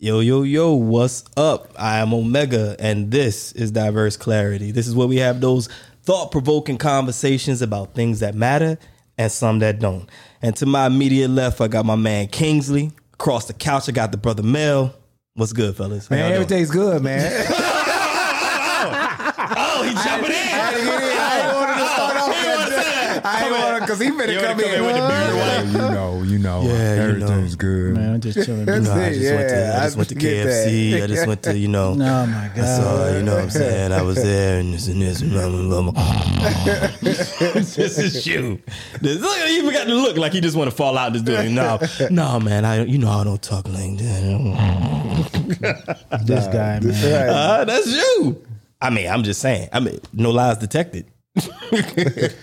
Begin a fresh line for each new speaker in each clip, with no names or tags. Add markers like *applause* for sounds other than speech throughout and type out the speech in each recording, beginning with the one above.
Yo, yo, yo, what's up? I am Omehga, and this is Diverse Clarity. This is where we have those thought provoking conversations about things that matter and some that don't. And to my immediate left, I got my man Kingsley. Across the couch, I got the brother Melle. What's good, fellas? How
Man,
y'all doing?
everything's good, man. *laughs*
Oh, he jumping in.
Because he finna
You
come
come in
in
with the beard
Yeah,
white?
You know, you know,
Yeah, you
everything's good.
Man, I'm just *laughs* chilling.
That's
No, I
it,
just went to
yeah,
I just
I
went to KFC.
that.
I just went to, you know. *laughs*
Oh my god.
I saw, you know what I'm saying? I was there and this and this and blah, blah, blah. this is you. This, look, he even got the look like he just want to fall out this doing. No, no, man. I, you know, I don't talk like that.
this guy, man.
Right.
Uh, that's you. I mean, I'm just saying. I mean, no lies detected. *laughs*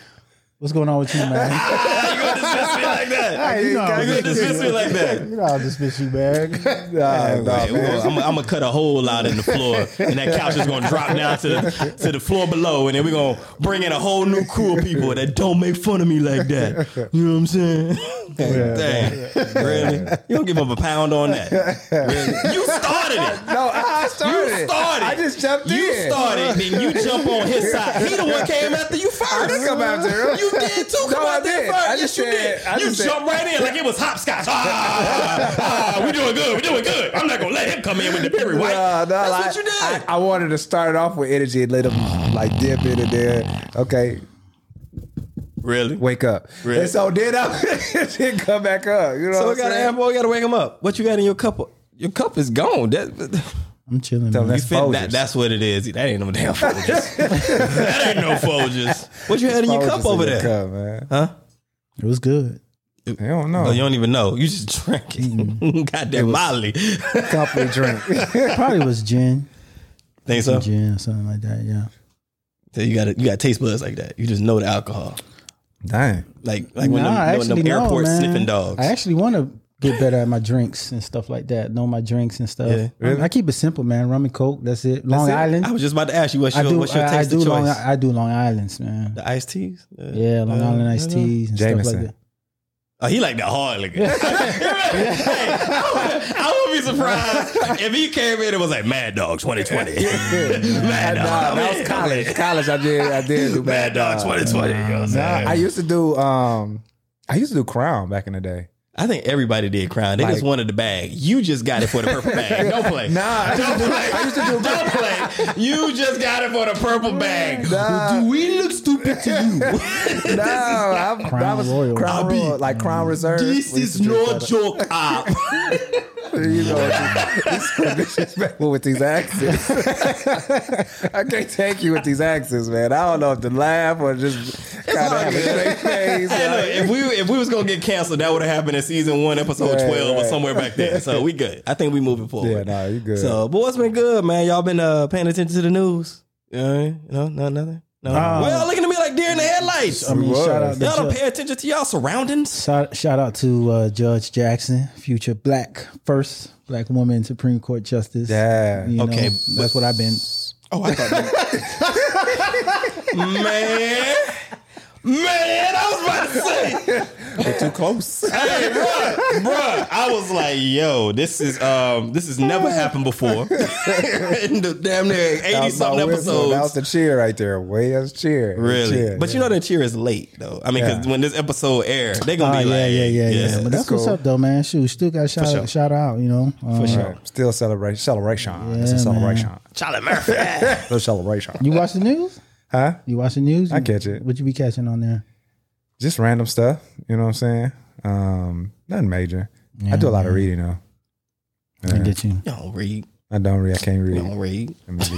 What's going on with you, man? *laughs*
you gonna dismiss me like that?
you know,
You gonna dismiss me like that?
you know, I'll dismiss you, man. *laughs*
Nah, nah, man.
Gonna, I'm, I'm gonna cut a hole out in the floor, and that couch is gonna drop down to the to the floor below, and then we're gonna bring in a whole new crew of people that don't make fun of me like that. You know what I'm saying? Dang, really? You don't give up a pound on that? Really? You started it.
No, I started.
You started.
I just jumped
You
in.
You started, then you jump on his side. He the one came after you.
I didn't come after him.
You did too. Come
No, I
out there
did.
first.
I
yes,
just
you
said-
did.
I
you
just said-
jumped right in like it was hopscotch. Ah, ah, we doing good. We doing good. I'm not gonna let him come in with the Barry White.
Nah, nah,
That's
like,
what you did.
I, I wanted to start off with energy and let him like dip in and there. Okay,
really?
wake up.
Really?
And so then I *laughs* then come back up. You know
So
what
we gotta,
saying?
we gotta wake him up. What you got in your cup? Your cup is gone. That, *laughs*
I'm chilling,
Tell
man.
me
you
That's
fit, that that's what it is. That ain't no damn *laughs* Folgers. that ain't no Folgers. What you had in your cup over there?
Cup, man.
Huh?
It was good.
You don't know.
Oh, you don't even know. You just drank it. *laughs* Goddamn Molly. *laughs*
company drink.
Probably was gin,
Think so?
gin or something like that. Yeah.
So you got you got taste buds like that. You just know the alcohol.
Dang.
Like like when
Nah,
them,
I
when
actually
them airport
man.
sniffing dogs.
I actually want to get better at my drinks and stuff like that. Know my drinks and stuff.
Yeah.
Really?
I keep it simple, man. Rum and coke. That's it. Long
it?
Island.
I was just about to ask you what's
I do.
what's your
I, I do
of
Long.
choice?
I do Long Islands, man.
the iced teas. Uh,
Yeah, Long
uh,
Island iced
I don't know.
teas and stuff
Jameson.
like that.
Oh, he like the hard liquor. *laughs* hey, I wouldn't be surprised if he came in and was like Mad Dog 2020. *laughs* Mad
Nah,
Dog.
that was college. College, I did. I did do
Mad Dog 2020. You know what I'm saying?
I used to do. Um, I used to do Crown back in the day.
I think everybody did crown. They just wanted the bag. You just got it for the purple bag. Don't *laughs* play.
Nah, I
don't
do-
play.
I used to do-
Don't play. You just got it for the purple bag.
Nah.
Do we look stupid to you? *laughs*
No, I, that
Crown
was
Royal.
Crown
I be-
Royal, like Crown mm. Reserve.
this is no *laughs* joke. Op.
You know, he's so disrespectful with these accents. I can't take you with these accents, man. I don't know if to laugh or just kind of
all
have a straight face.
Hey, look, if we if we was gonna get canceled, that would have happened in season one, episode
Right,
twelve, or somewhere back there. So we good. I think we moving forward.
Yeah, nah, you good.
So, but what's been good, man? Y'all been uh, paying attention to the news? You know, I mean? no, no, nothing. No.
Uh,
well, looking at me like deer in the headlights.
I mean,
was.
shout out, to
Y'all don't
Ju-
pay attention to y'all surroundings.
shout, shout out to uh, Judge Jackson, future black first black woman Supreme Court justice.
Yeah.
You know,
Okay,
that's what I've been.
Oh, I thought. *laughs* man, man, I was about to say.
We're too close. *laughs*
Hey, bruh, bruh. I was like, yo, this is um, this has never happened before. *laughs* In the damn near eighty
That was
something
whistle. That was the cheer right there. Way as cheer.
Really,
Cheer,
but you know that cheer is late though. I mean, because
Yeah.
when this episode airs,
they're
gonna
yeah,
be like,
yeah, yeah, yeah, But that's
that's
what's
cool.
up, though, man. Shoot, still got shout
sure.
out, shout out. You know, um,
For sure.
Right. Still celebrate celebration. it's a
Yeah,
celebration.
Charlie Murphy. *laughs*
No celebration.
You watch the news?
Huh?
You watch the news?
I catch it.
What you be catching on there?
Just random stuff. You know what I'm saying? Um, nothing major. I do a lot of reading though.
I get you.
You don't read.
I don't read. I can't read.
don't read.
Let me. *laughs*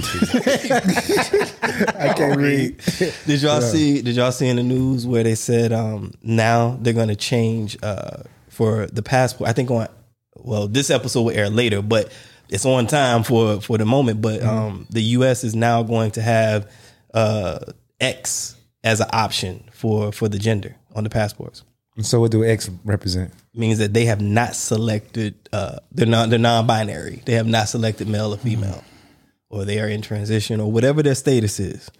I can't read.
Did y'all see? Did y'all see in the news where they said um, now they're going to change uh, for the passport? I think on well, this episode will air later, but it's on time for for the moment. But um, the U.S. is now going to have uh, X as an option for for the gender on the passports.
So what do X represent?
Means that they have not selected. Uh, they're not. They're non-binary. They have not selected male or female, or they are in transition, or whatever their status is.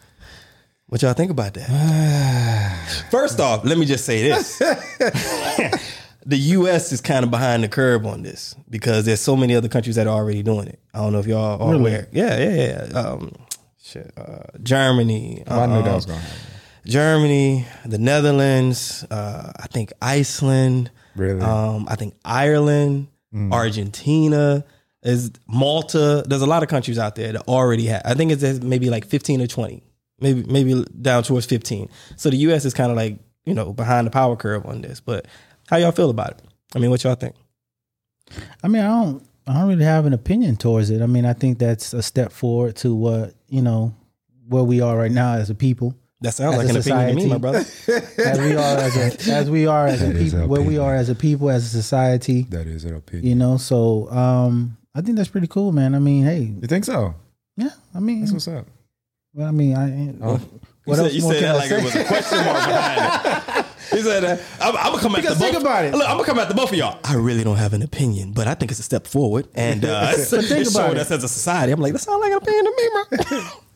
What y'all think about that? *sighs* First off, let me just say this. *laughs* the U.S. is kind of behind the curve on this because there's so many other countries that are already doing it. I don't know if y'all are aware. Yeah, yeah, yeah. Um, shit, uh, Germany.
Oh, I knew that
um,
was going to happen.
Germany, the Netherlands, uh, I think Iceland,
Really?
um, I think Ireland, Argentina, is Malta. There's a lot of countries out there that already have. I think it's maybe like 15 or 20, maybe maybe down towards 15. So the U.S. is kind of like you know behind the power curve on this. But how y'all feel about it? I mean, what y'all think?
I mean, I don't, I don't really have an opinion towards it. I mean, I think that's a step forward to what you know where we are right now as a people,
That sounds
As
like
a
an opinion to me, my brother. *laughs*
as we are as a, as we are as a people, where we are as a people, as a society.
That is an opinion.
You know, so um, I think that's pretty cool, man. I mean, hey,
You think so?
yeah, I mean,
That's what's up.
well, I mean, I.
Oh.
What
you
else
said, you
more
said
can
that
I
like
say?
it was a question mark behind it. *laughs* He said that. I'm, I'm gonna come at
Because
the
think
both.
about it.
Look, I'm gonna come at the both of y'all. I really don't have an opinion, but I think it's a step forward, and uh, *laughs* it's,
But think
it's
about
showing
it.
us as a society. I'm like, that sounds like an opinion to me,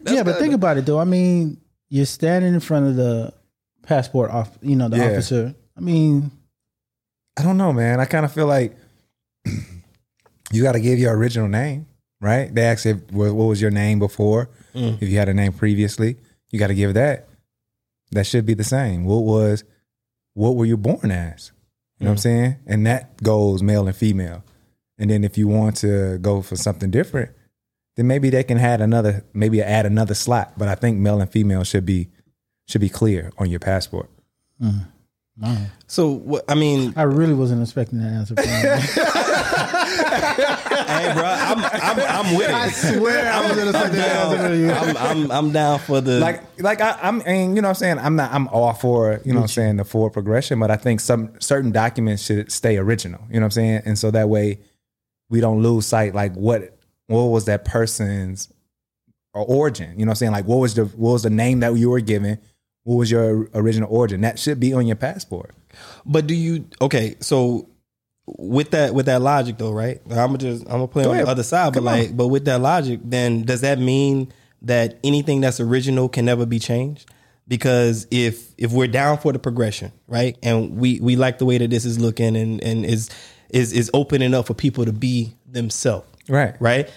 bro.
yeah, but think about it though. I mean, you're standing in front of the passport off, you know, the
Yeah.
officer. I mean,
I don't know, man. I kind of feel like *clears throat* you got to give your original name, right? They ask if what, what was your name before, mm. if you had a name previously, you got to give that. That should be the same. What was, what were you born as? You know what I'm mm. saying? And that goes male and female. And then if you want to go for something different, then maybe they can add another, maybe add another slot. But I think male and female should be should be clear on your passport. Mm.
So what? I mean,
I really wasn't expecting that answer. From *laughs*
hey, bro, I'm I'm, I'm with it.
I swear I was gonna
I'm down. I'm, I'm I'm down for the
like like I, I'm and you know what I'm saying I'm not I'm all for you know what I'm saying the forward progression but I think some certain documents should stay original you know what I'm saying and so that way we don't lose sight like what what was that person's origin you know what I'm saying like what was the what was the name that you were given what was your original origin that should be on your passport
But do you okay? So with that with that logic though, right? I'm just I'm gonna play
Go
on
ahead.
the other side, but
Come on.
like, but with that logic, then does that mean that anything that's original can never be changed? Because if if we're down for the progression, right, and we we like the way that this is looking and and is is is opening up for people to be themselves,
right
right?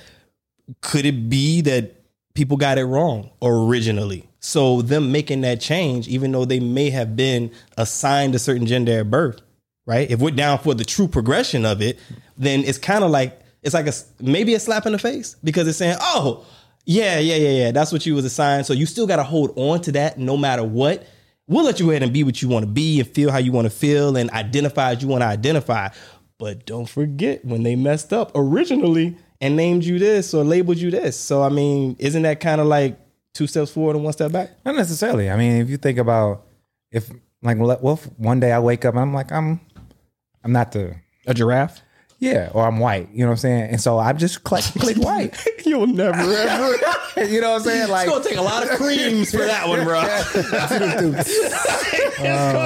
Could it be that people got it wrong originally? So them making that change, even though they may have been assigned a certain gender at birth, right? If we're down for the true progression of it, then it's kind of like it's like a maybe a slap in the face because it's saying, "Oh, yeah, yeah, yeah, yeah, that's what you was assigned." So you still got to hold on to that no matter what. We'll let you ahead and be what you want to be and feel how you want to feel and identify as you want to identify. But don't forget when they messed up originally and named you this or labeled you this. So I mean, isn't that kind of like two steps forward and one step back?
not necessarily I mean if you think about if like well, if one day I wake up and I'm like I'm I'm not the
A giraffe?
Yeah or I'm white you know what I'm saying and so I'm just click click *laughs* white *laughs*
You'll never ever. *laughs*
you know what I'm saying like
It's gonna take a lot of creams for that one, bro.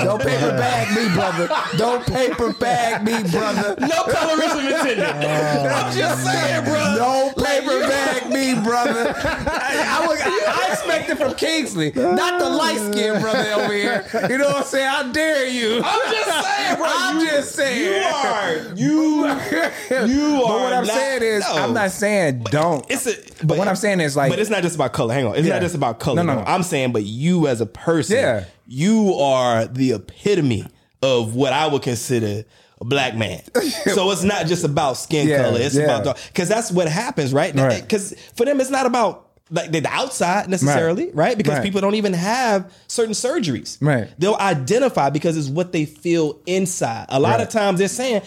Don't paper bag me, brother. Don't paper bag me, brother.
No colorism intended. Oh. I'm just saying, bro.
Don't paper bag me, brother. I, I, was, I expect it from Kingsley, not the light skinned brother over here. You know what I'm saying? I dare you.
I'm just saying, bro.
I'm
You-
just saying.
You are you. *laughs* You are.
But what I'm
not-
saying is,
no.
I'm not saying don't.
It's a,
But what I'm saying is like,
but it's not just about color. Hang on, it's
Yeah.
not just about color.
No, no,
No. I'm saying, but you as a person,
Yeah.
you are the epitome of what I would consider a black man. *laughs* so it's not just about skin
Yeah,
color. It's
yeah.
about because that's what happens, right?
Right.
Because for them, it's not about. Like the outside necessarily, right? Because
Right.
people don't even have certain surgeries.
Right.
They'll identify because it's what they feel inside. A lot of times they're saying,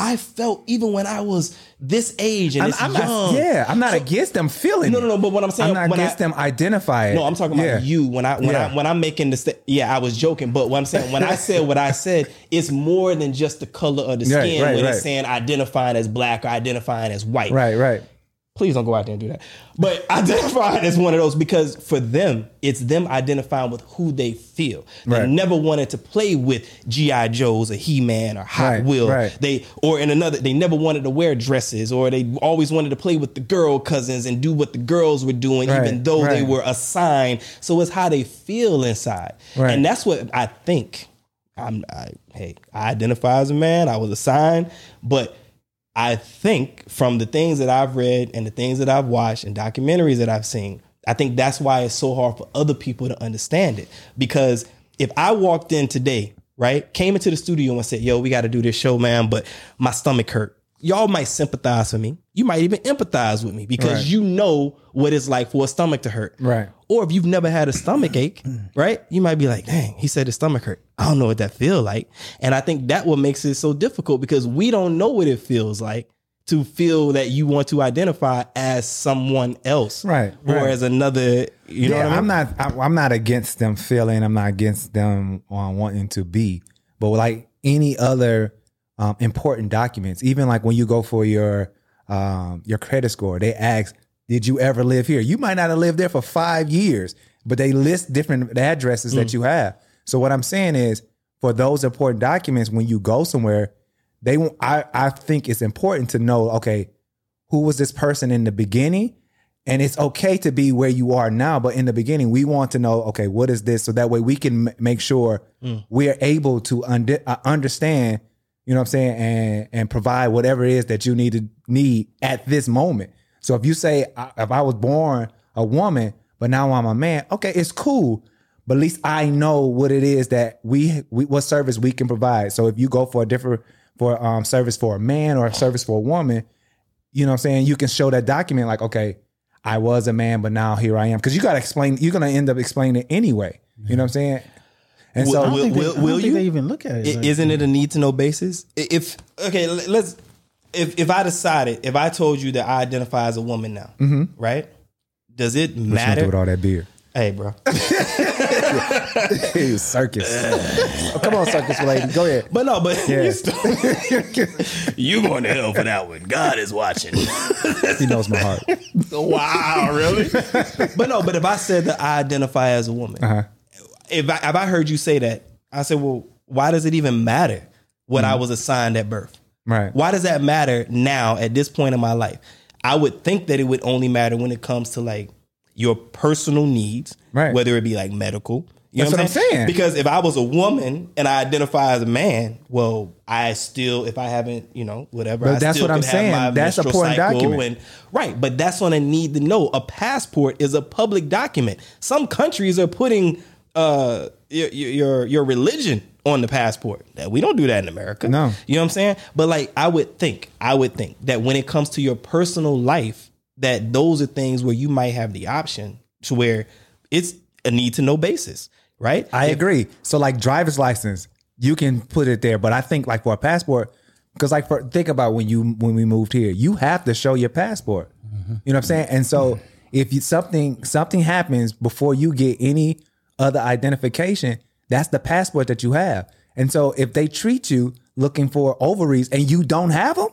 I felt even when I was this age and
I'm,
this
I'm
young.
not, yeah, I'm not
So-
against them feeling.
No, no, no. But what I'm saying,
I'm not against
I,
them identifying.
no, I'm talking about
Yeah.
you. When I when
Yeah.
I when I'm making the st- yeah, I was joking. But what I'm saying when I *laughs* said what I said, it's more than just the color of the
Right,
skin.
right,
when
right.
it's saying identifying as black or identifying as white.
Right, right.
Please don't go out there and do that. But *laughs* identifying as one of those because for them, it's them identifying with who they feel. They
Right.
never wanted to play with GI Joes or He Man or Hot
Right,
Wheel.
right.
They or in another, they never wanted to wear dresses or they always wanted to play with the girl cousins and do what the girls were doing, even though they were assigned. So it's how they feel inside,
Right.
and that's what I think. I'm I, hey, I identify as a man. I was assigned, but I think from the things that I've read and the things that I've watched and documentaries that I've seen, I think that's why it's so hard for other people to understand it. Because if I walked in today, right, came into the studio and said, "Yo, we got to do this show, man," but my stomach hurt. Y'all might sympathize with me. You might even empathize with me because
Right.
you know what it's like for a stomach to hurt.
Right.
Or if you've never had a stomach ache, *clears throat* right? You might be like, dang, he said his stomach hurt. I don't know what that feel like. And I think that what makes it so difficult because we don't know what it feels like to feel that you want to identify as someone else.
Right,
Or
right.
as another, you know
yeah,
I
I'm
mean?
not. I- I'm not against them feeling. I'm not against them uh, wanting to be. But like any other um, important documents, even like when you go for your um, your credit score, they ask, "Did you ever live here?" You might not have lived there for five years, but they list different addresses that you have. So what I'm saying is, for those important documents, when you go somewhere, they. won't- I I think it's important to know. Okay, who was this person in the beginning? And it's okay to be where you are now, but in the beginning, we want to know, okay, what is this? So that way we can m- make sure we are able to und- uh, understand, you know what I'm saying, and and provide whatever it is that you need to need at this moment. So if you say, if I was born a woman, but now I'm a man, okay, it's cool. But at least I know what it is that we, we what service we can provide. So if you go for a different for um service for a man or a service for a woman, you know what I'm saying? You can show that document like, okay, I was a man, but now here I am. Because you got to explain, you're to end up explaining it anyway. You know what I'm saying? And
Will-
so,
I
will-
they,
will- will you?
they even look at it.
I-
like
Isn't it a need to know basis? If okay, let's if if I decided if I told you that I identify as a woman now, right? Does it
what you gonna do with all that beer?
Hey, bro. *laughs*
circus. *laughs* oh, come on, circus lady. Go ahead.
But no, but
Yeah.
you, still, *laughs* you going to hell for that one. God is watching.
He knows my heart.
wow, really? but no, but if I said that I identify as a woman,
Uh-huh.
If I if I heard you say that, I said, well, why does it even matter what I was assigned at birth?
Mm-hmm. Right.
Why does that matter now at this point in my life? I would think that it would only matter when it comes to like your personal needs,
Right.
whether it be like medical. You
That's
know
what I'm saying.
Because if I was a woman and I identify as a man, well, I still, if I haven't, you know, whatever.
But
I
that's
still
what I'm saying. That's a important document.
And, right, but that's on a need to know. A passport is a public document. Some countries are putting uh, your, your your religion on the passport. That we don't do that in America.
No.
You know what I'm saying? But like I would think, I would think that when it comes to your personal life, that those are things where you might have the option to where it's a need to know basis, right?
I agree. So like driver's license, you can put it there, but I think like for a passport, because like for think about when you when we moved here, you have to show your passport. You know what I'm saying? And so if you something something happens before you get any other identification, that's the passport that you have. And so if they treat you looking for ovaries and you don't have them,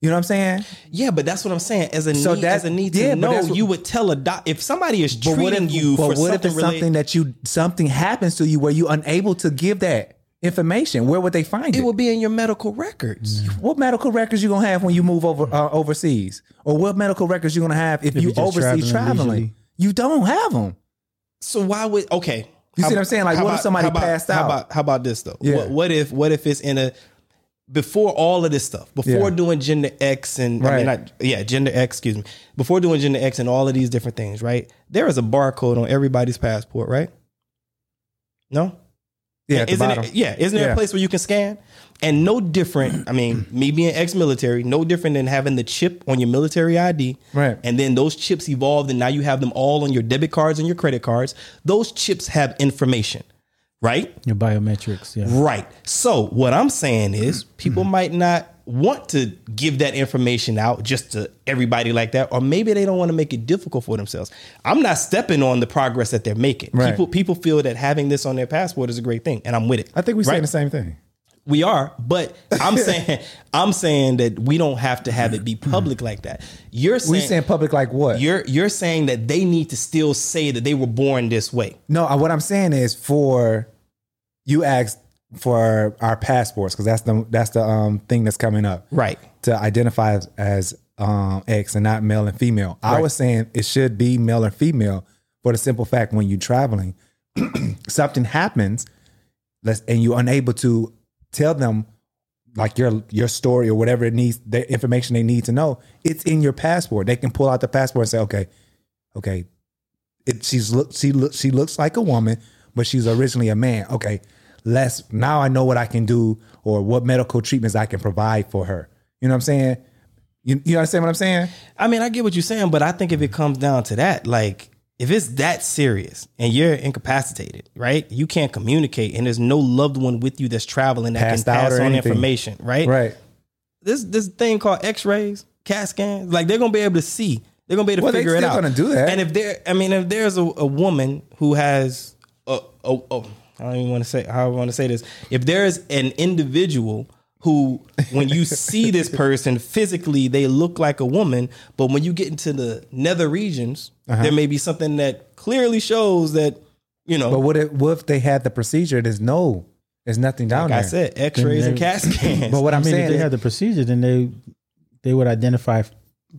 you know what I'm saying?
Yeah, but that's what I'm saying. As a
So
need, as a need
yeah,
to
but
know,
what-
you would tell a doc if somebody is
But
treating
what if
you
but
for
what if
something
it's
related-
something that you something happens to you where you're unable to give that information? Where would they find it?
it would be in your medical records.
What medical records you gonna have when you move over uh, overseas, or what medical records you gonna have if, you
you're
overseas
traveling
traveling? You don't have them.
So why would okay?
You
How
see what I'm saying? Like,
how
what if somebody
about,
passed
How
out?
about how about this though?
Yeah.
What, what if what if it's in a before all of this stuff, before
Yeah.
doing gender X and I mean,
Right.
not, yeah, gender X, excuse me, before doing gender X and all of these different things, right? There is a barcode on everybody's passport, right? No,
Yeah,
isn't it? Yeah, isn't there
Yeah.
a place where you can scan? And no different. I mean, *clears throat* me being ex-military, no different than having the chip on your military ID.
Right.
And then those chips evolved, and now you have them all on your debit cards and your credit cards. Those chips have information, right?
Your biometrics, yeah.
Right. So what I'm saying is, *clears throat* people might not want to give that information out just to everybody like that, or maybe they don't want to make it difficult for themselves. I'm not stepping on the progress that they're making.
Right.
People people feel that having this on their passport is a great thing, and I'm with it.
I think we're saying the same thing.
We are, but I'm *laughs* saying I'm saying that we don't have to have it be public like that. You're
We
saying,
saying public like what?
you're you're saying that they need to still say that they were born this way.
No, uh, what I'm saying is for you asked for our passports because that's the that's the um thing that's coming up.
Right.
to identify as, as um, X and not male and female. I was saying it should be male or female for the simple fact when you're traveling, *clears throat* something happens. and you're unable to tell them like your your story or whatever it needs, the information they need to know, it's in your passport. They can pull out the passport and say, okay, okay, it, she's look she look she looks like a woman, but she's originally a man. Okay, let's now I know what I can do or what medical treatments I can provide for her. You know what I'm saying? You, you understand what I'm saying?
I mean, I get what you're saying, but I think if it comes down to that, like if it's that serious and you're incapacitated, right? You can't communicate and there's no loved one with you that's traveling that
Passed
can pass on
anything.
information, right?
Right.
This this thing called X-rays, CAT scans, like they're gonna be able to see. They're gonna be able to
Well, they
figure it out.
gonna do that.
And if there, I mean, if there's a, a woman who has a, a, a I don't even want to say how I want to say this. If there's an individual who, when you see this *laughs* person physically, they look like a woman, but when you get into the nether regions,
Uh-huh.
there may be something that clearly shows that you know.
But what if, what if they had the procedure? There's no, there's nothing down there.
like I said, X-rays and
they-
CAT *laughs* scans.
But what
I
I'm
mean,
saying
if they
is,
had the procedure, then they they would identify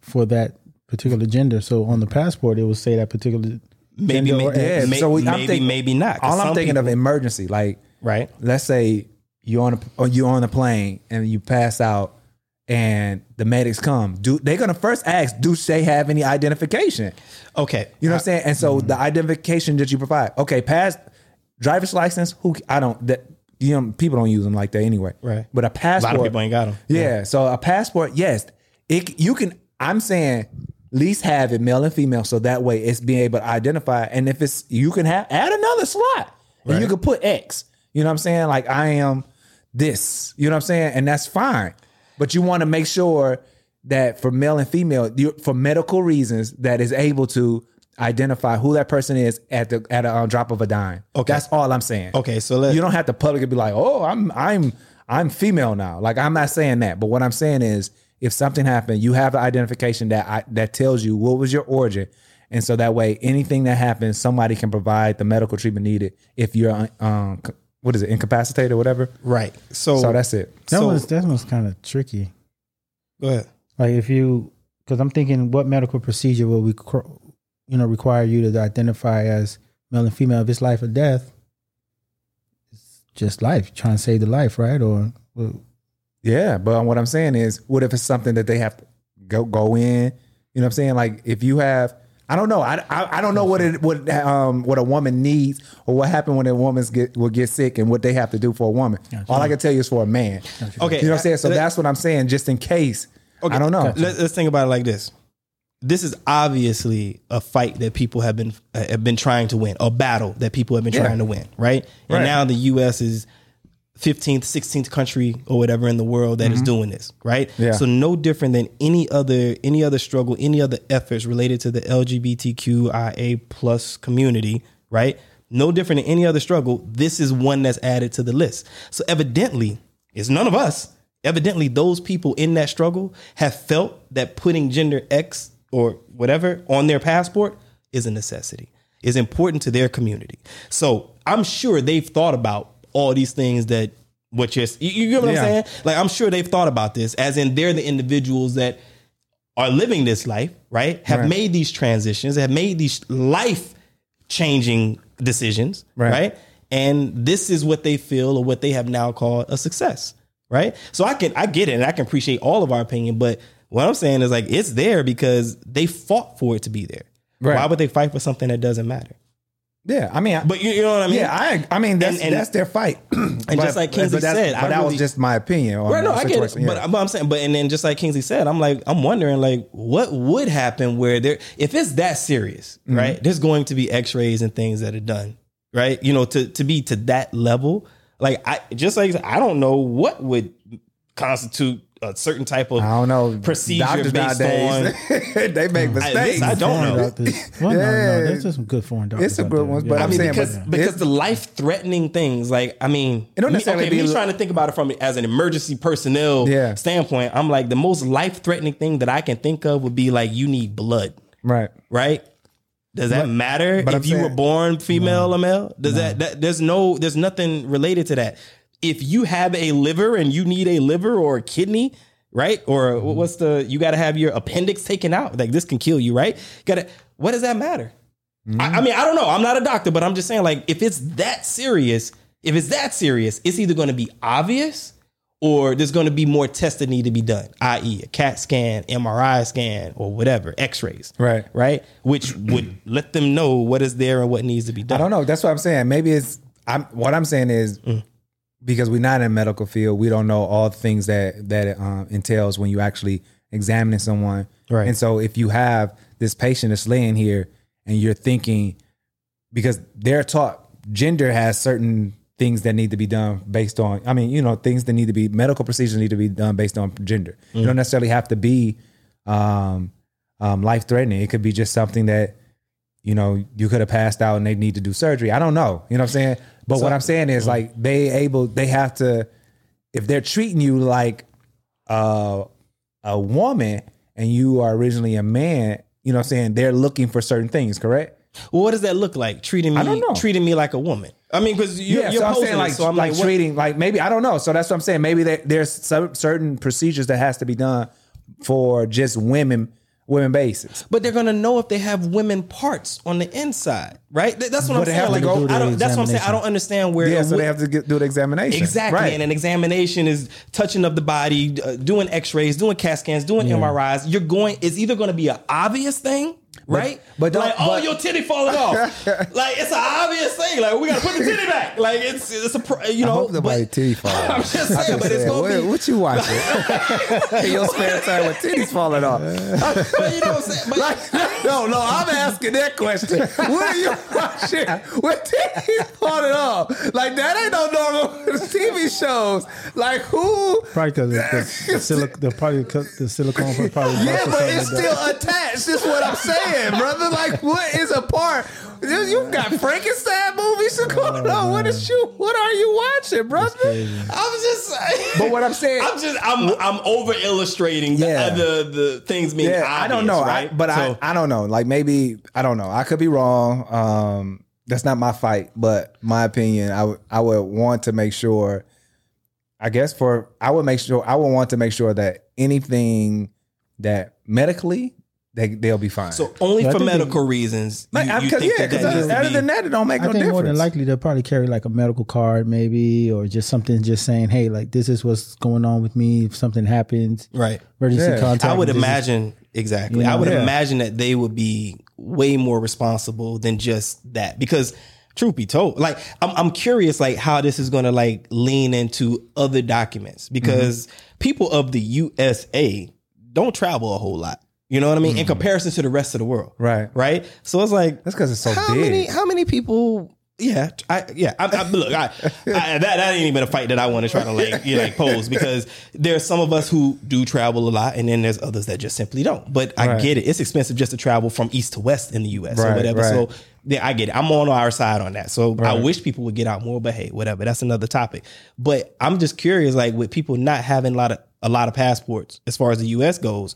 for that particular gender. So on the passport, it would say that particular
maybe,
gender or
maybe,
Yeah,
may-
so we- I'm
maybe,
thinking-
maybe not. 'cause
all I'm
some
thinking of emergency. Like,
right?
let's say you're on a or you're on a plane and you pass out, and the medics come. Do they're gonna first ask, do they have any identification?
Okay,
You know what I'm saying? And so
Mm-hmm.
the identification that you provide, okay, pass driver's license. Who I don't that you know people don't use them like that anyway.
Right.
But a passport.
a lot of people ain't got them.
Yeah. So a passport, yes, it you can. I'm saying least have it male and female, so that way it's being able to identify. And if it's you can have add another slot, and you can put X. You know what I'm saying? Like I am this. You know what I'm saying? And that's fine. But you want to make sure that for male and female, you, for medical reasons, that is able to identify who that person is at the at a um, drop of a dime.
Okay.
That's all I'm saying.
Okay, so let
You don't have to publicly be like, "Oh, I'm I'm I'm female now." Like I'm not saying that, but what I'm saying is, if something happened, you have the identification that I, that tells you what was your origin, and so that way, anything that happens, somebody can provide the medical treatment needed. If you're um, what is it, incapacitated or whatever.
right. So,
So that's it.
that
So-
was that was kind of tricky.
go ahead.
Like if you, because I'm thinking, what medical procedure will we, you know, require you to identify as male and female? If it's life or death, it's just life. Trying to save the life, right? Or well,
Yeah, but what I'm saying is, what if it's something that they have to go go in? You know what I'm saying? Like if you have, I don't know, I, I, I don't know what it what um what a woman needs or what happened when a woman get will get sick and what they have to do for a woman. All I can tell you is for a man.
Okay,
you know what I'm saying? So
let-
that's what I'm saying. Just in case, I don't know.
Let, us think about it like this. This is obviously a fight that people have been uh, have been trying to win, a battle that people have been
Yeah.
trying to win, right? And
Right.
now the U.S. is 15th, 16th country or whatever in the world that is doing this, right?
Mm-hmm. Yeah.
So no different than any other any other struggle, any other efforts related to the LGBTQIA plus community, right? No different than any other struggle. This is one that's added to the list. So evidently, it's none of us. Evidently, those people in that struggle have felt that putting gender X or whatever on their passport is a necessity, is important to their community. So I'm sure they've thought about all these things that what you're you, you get what
Yeah.
I'm saying? Like I'm sure they've thought about this, as in they're the individuals that are living this life, right? Have
Right.
made these transitions, have made these life changing decisions,
Right.
right. And this is what they feel or what they have now called a success, right? So I can I get it and I can appreciate all of our opinion, but what I'm saying is like it's there because they fought for it to be there.
Right.
Why would they fight for something that doesn't matter?
Yeah, I mean, I-
But you, you know what I mean?
yeah, I I mean that's
And- and-
that's their fight. *clears throat*
and just like Kingsley said,
but
I
that
really-
was just my opinion. On
Right, no, I get it.
yeah.
But, but I'm saying, but and then just like Kingsley said, I'm like, I'm wondering, like, what would happen where there, if it's that serious,
Mm-hmm.
right? There's going to be X-rays and things that are done, right? You know, to to be to that level, like I just like I don't know what would constitute a certain type of
I don't know
procedure
Doctors
based
nowadays,
on. *laughs*
they make mistakes.
I don't
foreign
know.
doctors. Well, no,
Yeah.
no, there's just some good foreign doctors.
It's some good
there.
ones, but
I
I'm
mean,
saying,
because
but
because the life threatening things, like I mean,
It don't
me,
necessarily
okay,
be
me trying to think about it from as an emergency personnel
Yeah.
standpoint. I'm like the most life threatening thing that I can think of would be like you need blood,
right.
right? Does that matter
but
if
I'm
you were born female or male? Does that, that there's no there's nothing related to that. If you have a liver and you need a liver or a kidney, right? Or
Mm-hmm.
what's the you got to have your appendix taken out? Like this can kill you, right? Got to. What does that matter?
Mm-hmm.
I, I mean, I don't know. I'm not a doctor, but I'm just saying, like, if it's that serious, if it's that serious, it's either going to be obvious or there's going to be more tests that need to be done, i.e., a CAT scan, MRI scan, or whatever, X-rays.
Right.
Right. Which would *clears throat* let them know what is there and what needs to be done.
I don't know. That's what I'm saying. Maybe it's. I'm. What I'm saying is
Mm.
Because we're not in medical field, we don't know all the things that that it um, entails when you actually examining someone.
Right.
And so if you have this patient that's laying here and you're thinking because they're taught gender has certain things that need to be done based on I mean, you know, things that need to be medical procedures need to be done based on gender. You don't necessarily have to be um, um, life threatening. It could be just something that you know you could have passed out and they need to do surgery. I don't know. You know what I'm saying? But what I'm saying is like they able they have to if they're treating you like uh, a woman and you are originally a man, you know what I'm saying? They're looking for certain things, correct?
Well, what does that look like? Treating me,
I don't know.
treating me like a woman. I mean, because you're,
yeah,
you're
so I'm saying
it,
like,
so I'm
like,
like,
treating like maybe I don't know. So that's what I'm saying. Maybe there, there's some certain procedures that has to be done for just women women basis.
But they're gonna know if they have women parts on the inside, right? That's what
But
I'm
they
saying.
have to
Like,
the
I don't, that's what I'm saying. I don't understand where.
Yeah, so they have to get, do the examination.
Exactly,
Right.
and an examination is touching of the body, uh, doing X-rays, doing CAT scans, doing MRIs. You're going. It's either going to be an obvious thing, right?
but don't-
like, oh,
but-
your titty falling off. *laughs* like it's an obvious thing. Like we got to put the titty back. Like it's it's a pro- you know.
I hope nobody
but-
titty fall *laughs*
I'm just saying, but it's gonna
what,
be.
what you watching? In your spare time with titties falling off.
But you know what I'm saying. But,
Like, *laughs* no, no, I'm asking that question. What are you watching with titties falling off? Like that ain't no normal TV shows. Like who?
Probably the, the, the, silic- the probably 'cause the silicone probably burst
Yeah,
or
but
something
it's
like that.
still attached. That's what I'm saying, brother. Like, what is a part? You, you got Frankenstein movies going on. What is you? What are you watching, brother?
I'm just.
But what I'm saying,
I'm just I'm I'm over illustrating
Yeah.
the, the the things being
yeah,
obvious,
I don't know,
right?
I, but
So-
I, I don't know. Like maybe I don't know. I could be wrong. Um, that's not my fight, but my opinion. I would I would want to make sure. I guess for I would make sure I would want to make sure that anything that medically they they'll be fine.
So only
Yeah, I
for
think they-
medical reasons, you,
Like,
you
because
think
yeah,
that that
because
needs to
other
be-
than that, it don't make
I
no
think more than
difference.
likely they'll probably carry like a medical card, maybe, or just something just saying, "Hey, like this is what's going on with me. If something happens,
right.
emergency
Yeah.
contact."
I would
this is-
imagine exactly.
You
I would
Yeah.
imagine that they would be way more responsible than just that because. Truth be told, like I'm, I'm curious, like how this is going to like lean into other documents because
Mm-hmm.
people of the USA don't travel a whole lot. You know what I mean? In comparison to the rest of the world,
Mm-hmm. Right.
Right. So it's like
that's because it's so
how
big.
Many, how many people? Yeah, I, yeah. I, I, look, I, I, *laughs* that that ain't even a fight that I want to try to like you know, like pose because there's some of us who do travel a lot, and then there's others that just simply don't. But I
Right.
get it; it's expensive just to travel from east to west in the U.S. or whatever.
right.
So yeah, I get it. I'm on our side on that. So I wish people would get out more, but hey, whatever. That's another topic. But I'm just curious, like with people not having a lot of a lot of passports as far as the U.S. goes,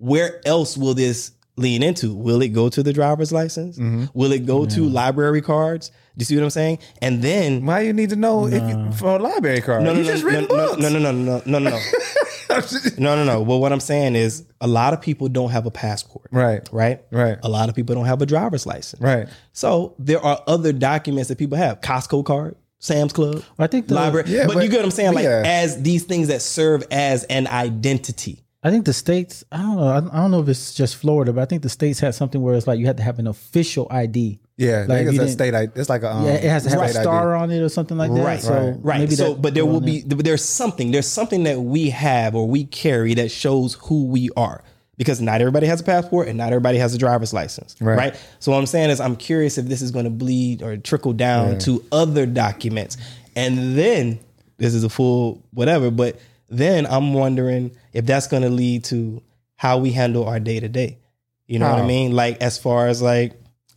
where else will this lean into? Will it go to the driver's license?
Mm-hmm.
Will it go yeah. to library cards? Do you see what I'm saying? And then
why you need to know no. if you, for a library card?
No, no,
you
no,
just
no, no,
books.
no, no, no, no, no, no, *laughs* no. no, no. Well, what I'm saying is a lot of people don't have a passport.
Right.
Right.
Right.
A lot of people don't have a driver's license.
Right.
So there are other documents that people have. Costco card. Sam's Club,
I think the
library,
yeah,
but,
but,
you get what I'm saying. Like
yeah.
as these things that serve as an identity,
I think the states. I don't know. I I don't know if it's just Florida, but I think the states had something where it's like you had to have an official ID.
Yeah,
Like,
like it's a state. ID. It's like a um,
Yeah, it has to have a
state ID.
star on it or something like that.
Right,
So
right,
right.
maybe
so,
that
but there will
on
be there's something there's something that we have or we carry that shows who we are because not everybody has a passport and not everybody has a driver's license,
Right.
right? So what I'm saying is I'm curious if this is going to bleed or trickle down to other documents, and then this is a full whatever, but then I'm wondering if that's going to lead to how we handle our day to day. You know what I mean? Like as far as like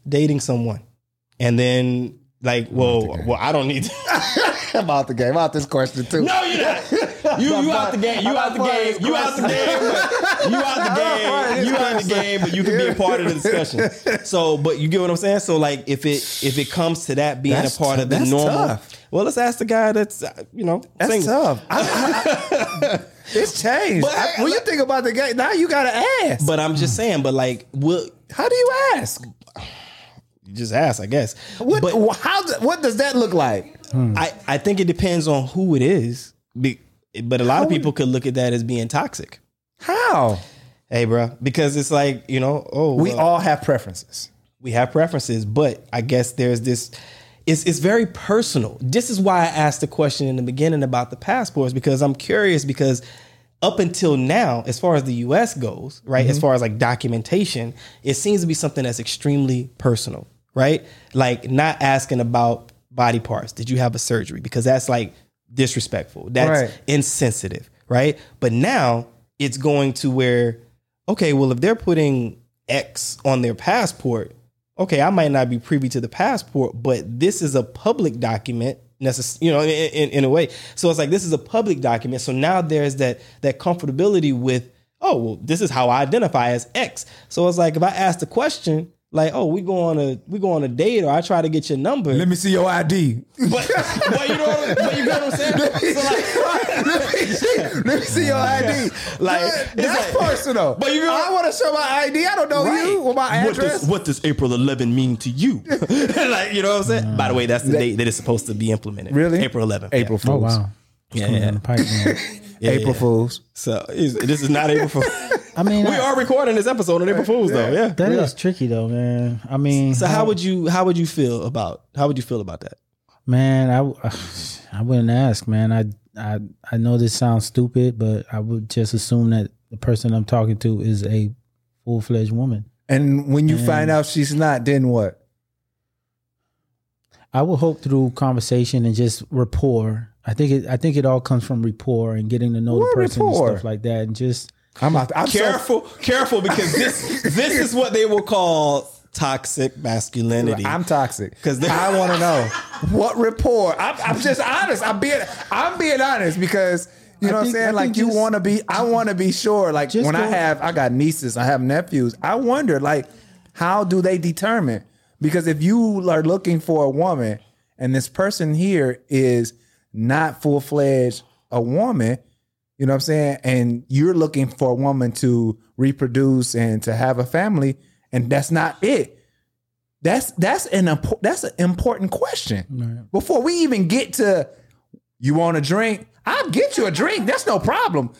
dating someone, and then like, whoa, well, I don't need. to *laughs*
I'm out the game. I'm out this question too.
No, you're not. You you out the game. You out the game. You out the game. You out the game. You out the game. But you can be a part of the discussion. So, but you get what I'm saying. So, like, if it if it comes to that being
That's
a part
tou-
of the normal,
tough.
Well, let's ask the guy that's uh, you know
That's
single.
tough. *laughs* I- I- *laughs* it's changed.
But I-
when you think about the game, now you gotta ask.
But I'm just saying. But like, will
how do you ask?
you just ask? I guess.
What?
But
how? What does that look like?
I, I think it depends on who it is. Be, but a lot of people could look at that as being toxic.
How?
Hey, bro, because it's like you know, oh,
We
well,
all have preferences.
we have preferences, but I guess there's this. It's it's very personal. This is why I asked the question in the beginning about the passports because I'm curious because up until now, as far as the U.S. goes, right, as mm-hmm. far as like documentation, it seems to be something that's extremely personal, right? Like not asking about body parts. Did you have a surgery? Because that's like disrespectful. That's
Right.
insensitive, right? But now it's going to where, okay, well, if they're putting X on their passport, okay, I might not be privy to the passport, but this is a public document. Necess- you know, in, in, in a way. So it's like this is a public document. So now there's that that comfortability with, oh, well, this is how I identify as X. So it's like if I ask the question, like, oh, we go on a we go on a date, or I try to get your number,
Let me see your ID.
but, but you know, what, but you know what I'm saying? So like,
let, me see, let me see your ID.
Like,
That-
it's
that's
like-
personal.
But you know-
I want to show my ID. I don't know you or my
what
address.
does what does April 11 mean to you? *laughs* like, you know what I'm saying? By the way, that's the date that is supposed to be implemented.
Really?
April 11th.
April
Oh
Fools.
wow. It's
Yeah, yeah.
down the pipe, man. *laughs*
Yeah,
April
yeah.
Fools.
So is- this is not April Fool. *laughs*
I mean,
we
I-
are recording this episode on April Fools though. Yeah.
that is tricky though, man. I mean,
So how would you how would you feel about how would you feel about that?
Man, I, *sighs* I wouldn't ask, man. I, I, I know this sounds stupid, but I would just assume that the person I'm talking to is a full fledged woman.
And when you find out she's not, then what?
I would hope through conversation and just rapport. I think it. I think it all comes from rapport and getting to know
What
the person
rapport?
and stuff like that, and just
I'm out. I'm so,
Careful, careful, because this this is what they will call toxic masculinity.
I'm toxic
because
I want to know what rapport. I'm, I'm just honest. I'm being I'm being honest because you know
think-
what
I
I'm saying. Like you want to be. I want to be sure. Like when I
go-
have I got nieces, I have nephews. I wonder like how do they determine? Because if you are looking for a woman and this person here is not full fledged a woman, you know what I'm saying? And you're looking for a woman to reproduce and to have a family, and that's not it. That's that's an impo- that's an important question. Before we even get to you want a drink, I'll get you a drink. That's no problem.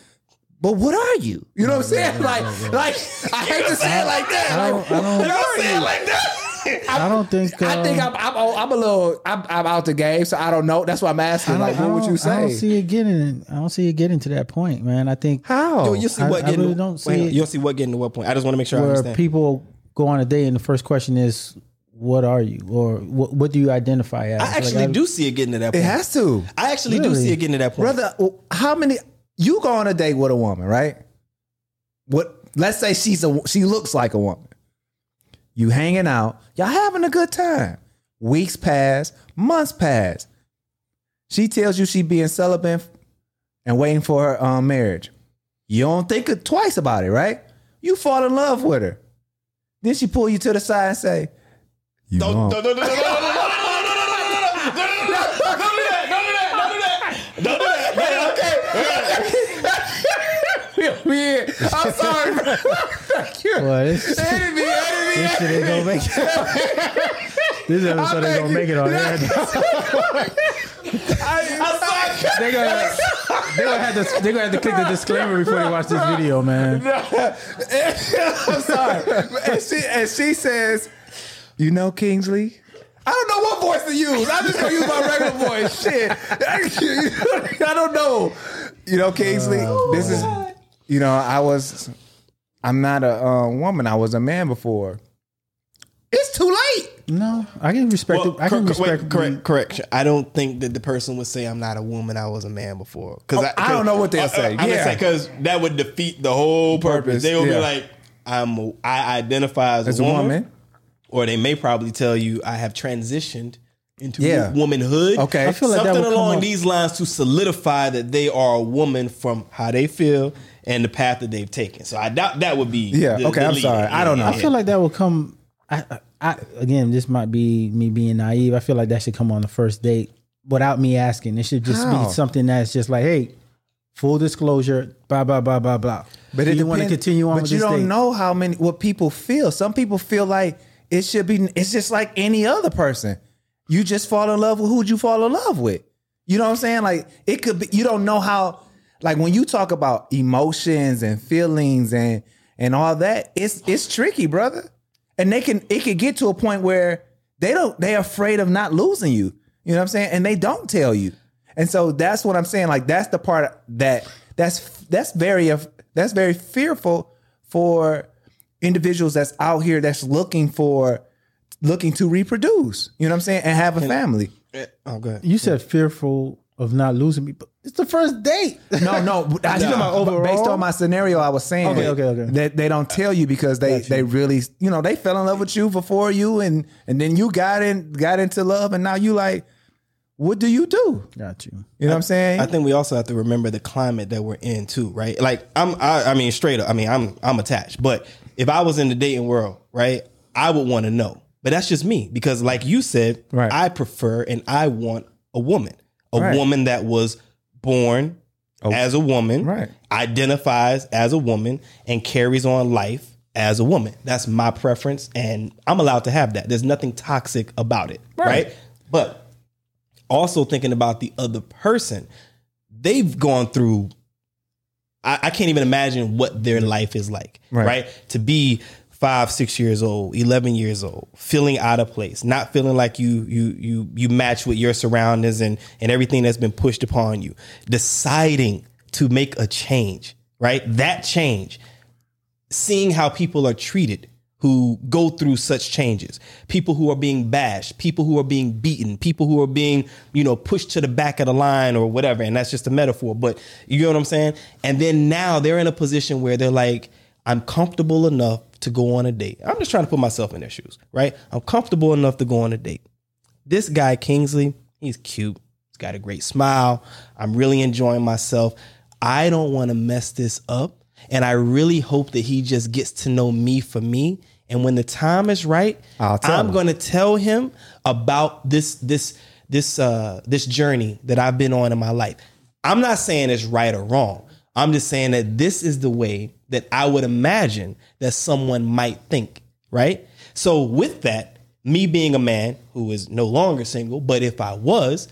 But what are you? You know what I'm saying? like, like I hate to say it like that.
I don't-
Like,
I don't-
what are
say it
you?
like that.
I don't think.
I think
uh,
I'm, I'm I'm a little I'm, I'm out the game, so I don't know. That's why I'm asking.
I don't-
Like, what would you
don't- I don't see it getting. I don't see it getting to that point, man. I think
How?
Yo, you see
I-
what
I
getting
really don't see
wait,
it.
you'll see what getting to what point. I just want to make sure I
where
understand.
people go on a date and the first question is, "What are you?" or "What, what do you identify as?"
I
Like,
actually do see it getting to that point.
it has to.
I actually do see it getting to that point.
brother how many you go on a date with a woman right what let's say she's a she looks like a woman you hanging out. Y'all having a good time. Weeks pass, months pass. She tells you she being celibate and waiting for her um, marriage. You don't think twice about it, right? You fall in love with her. Then she pull you to the side and say, "You
don't." Don't do that! Don't do that! Don't do that! Don't do that!
Okay. I'm sorry, bro. Thank you.
What? This,
Edit me, edit me,
this shit ain't gonna make it. *laughs* this episode ain't gonna make it on air. *laughs* They gonna, they gonna have to, they gonna have to click the disclaimer before they watch this video, man. *laughs*
I'm sorry. And she and she says, "You know Kingsley." I don't know what voice to use. I'm just gonna use my regular voice. Shit, I don't know. You know Kingsley. this is, you know, I was, I'm not a uh, woman. I was a man before. It's too late.
No, I can respect
Well,
it. I can
cor- cor-
respect.
wait, correct, correction. I don't think that the person would say I'm not a woman. I was a man before. Because
Oh, I don't know what they'll uh, uh, say.
I'm
Yeah.
because that would defeat the whole purpose.
Purpose,
They will
yeah.
be like, I'm. A, I identify as,
As
a
a
woman,
woman.
or they may probably tell you I have transitioned into
Yeah.
womanhood.
Okay. I
feel like that
something
would
along
off-
these lines to solidify that they are a woman from how they feel and the path that they've taken. So I doubt that would be.
Yeah, okay, I'm
lead.
sorry. I don't know.
I feel like that will come. I, I, again, this might be me being naive. I feel like that should come on the first date without me asking. It should just
How?
be something that's just like, hey, full disclosure, blah blah blah blah blah.
But
Do
it
you want to continue on
But you don't
date?
know how many what people feel. Some people feel like it should be. It's just like any other person. You just fall in love with who'd you fall in love with. You know what I'm saying? Like it could be. You don't know how. Like when you talk about emotions and feelings and and all that, it's it's tricky, brother. And they can it could get to a point where they don't they're afraid of not losing you. You know what I'm saying? And they don't tell you. And so that's what I'm saying. Like that's the part that that's that's very that's very fearful for individuals that's out here that's looking for looking to reproduce. You know what I'm saying? And have a family.
Oh, go.
You said fearful of not losing me, but it's the first date.
No, no. *laughs* I,
talking about
but based on my scenario, I was saying
Okay, okay, okay.
that they don't tell you because they they really you know they fell in love with you before you and and then you got in got into love and now you like what do you do?
Got you.
You know what I'm saying?
I think we also have to remember the climate that we're in too, right? Like I'm, I, I mean, straight up. I mean, I'm, I'm attached. But if I was in the dating world, right, I would want to know. But that's just me because, like you said,
Right.
I prefer and I want a woman, a
Right.
woman that was born oh. as a woman,
Right.
identifies as a woman, and carries on life as a woman. That's my preference, and I'm allowed to have that. There's nothing toxic about it,
Right.
right? But also thinking about the other person, they've gone through. I, I can't even imagine what their life is like,
Right.
right. To be five, six years old, eleven years old, feeling out of place, not feeling like you you you you match with your surroundings and and everything that's been pushed upon you, deciding to make a change, right? That change, seeing how people are treated who go through such changes people who are being bashed people who are being beaten people who are being you know pushed to the back of the line or whatever and that's just a metaphor but you know what i'm saying and then now they're in a position where they're like i'm comfortable enough to go on a date. I'm just trying to put myself in their shoes right? I'm comfortable enough to go on a date. This guy kingsley he's cute. He's got a great smile. I'm really enjoying myself. I don't want to mess this up and i really hope that he just gets to know me for me. And when the time is right i'm going to tell him about this this this uh this journey that i've been on in my life. I'm not saying it's right or wrong i'm just saying that this is the way that i would imagine that someone might think right? So with that me being a man who is no longer single but if i was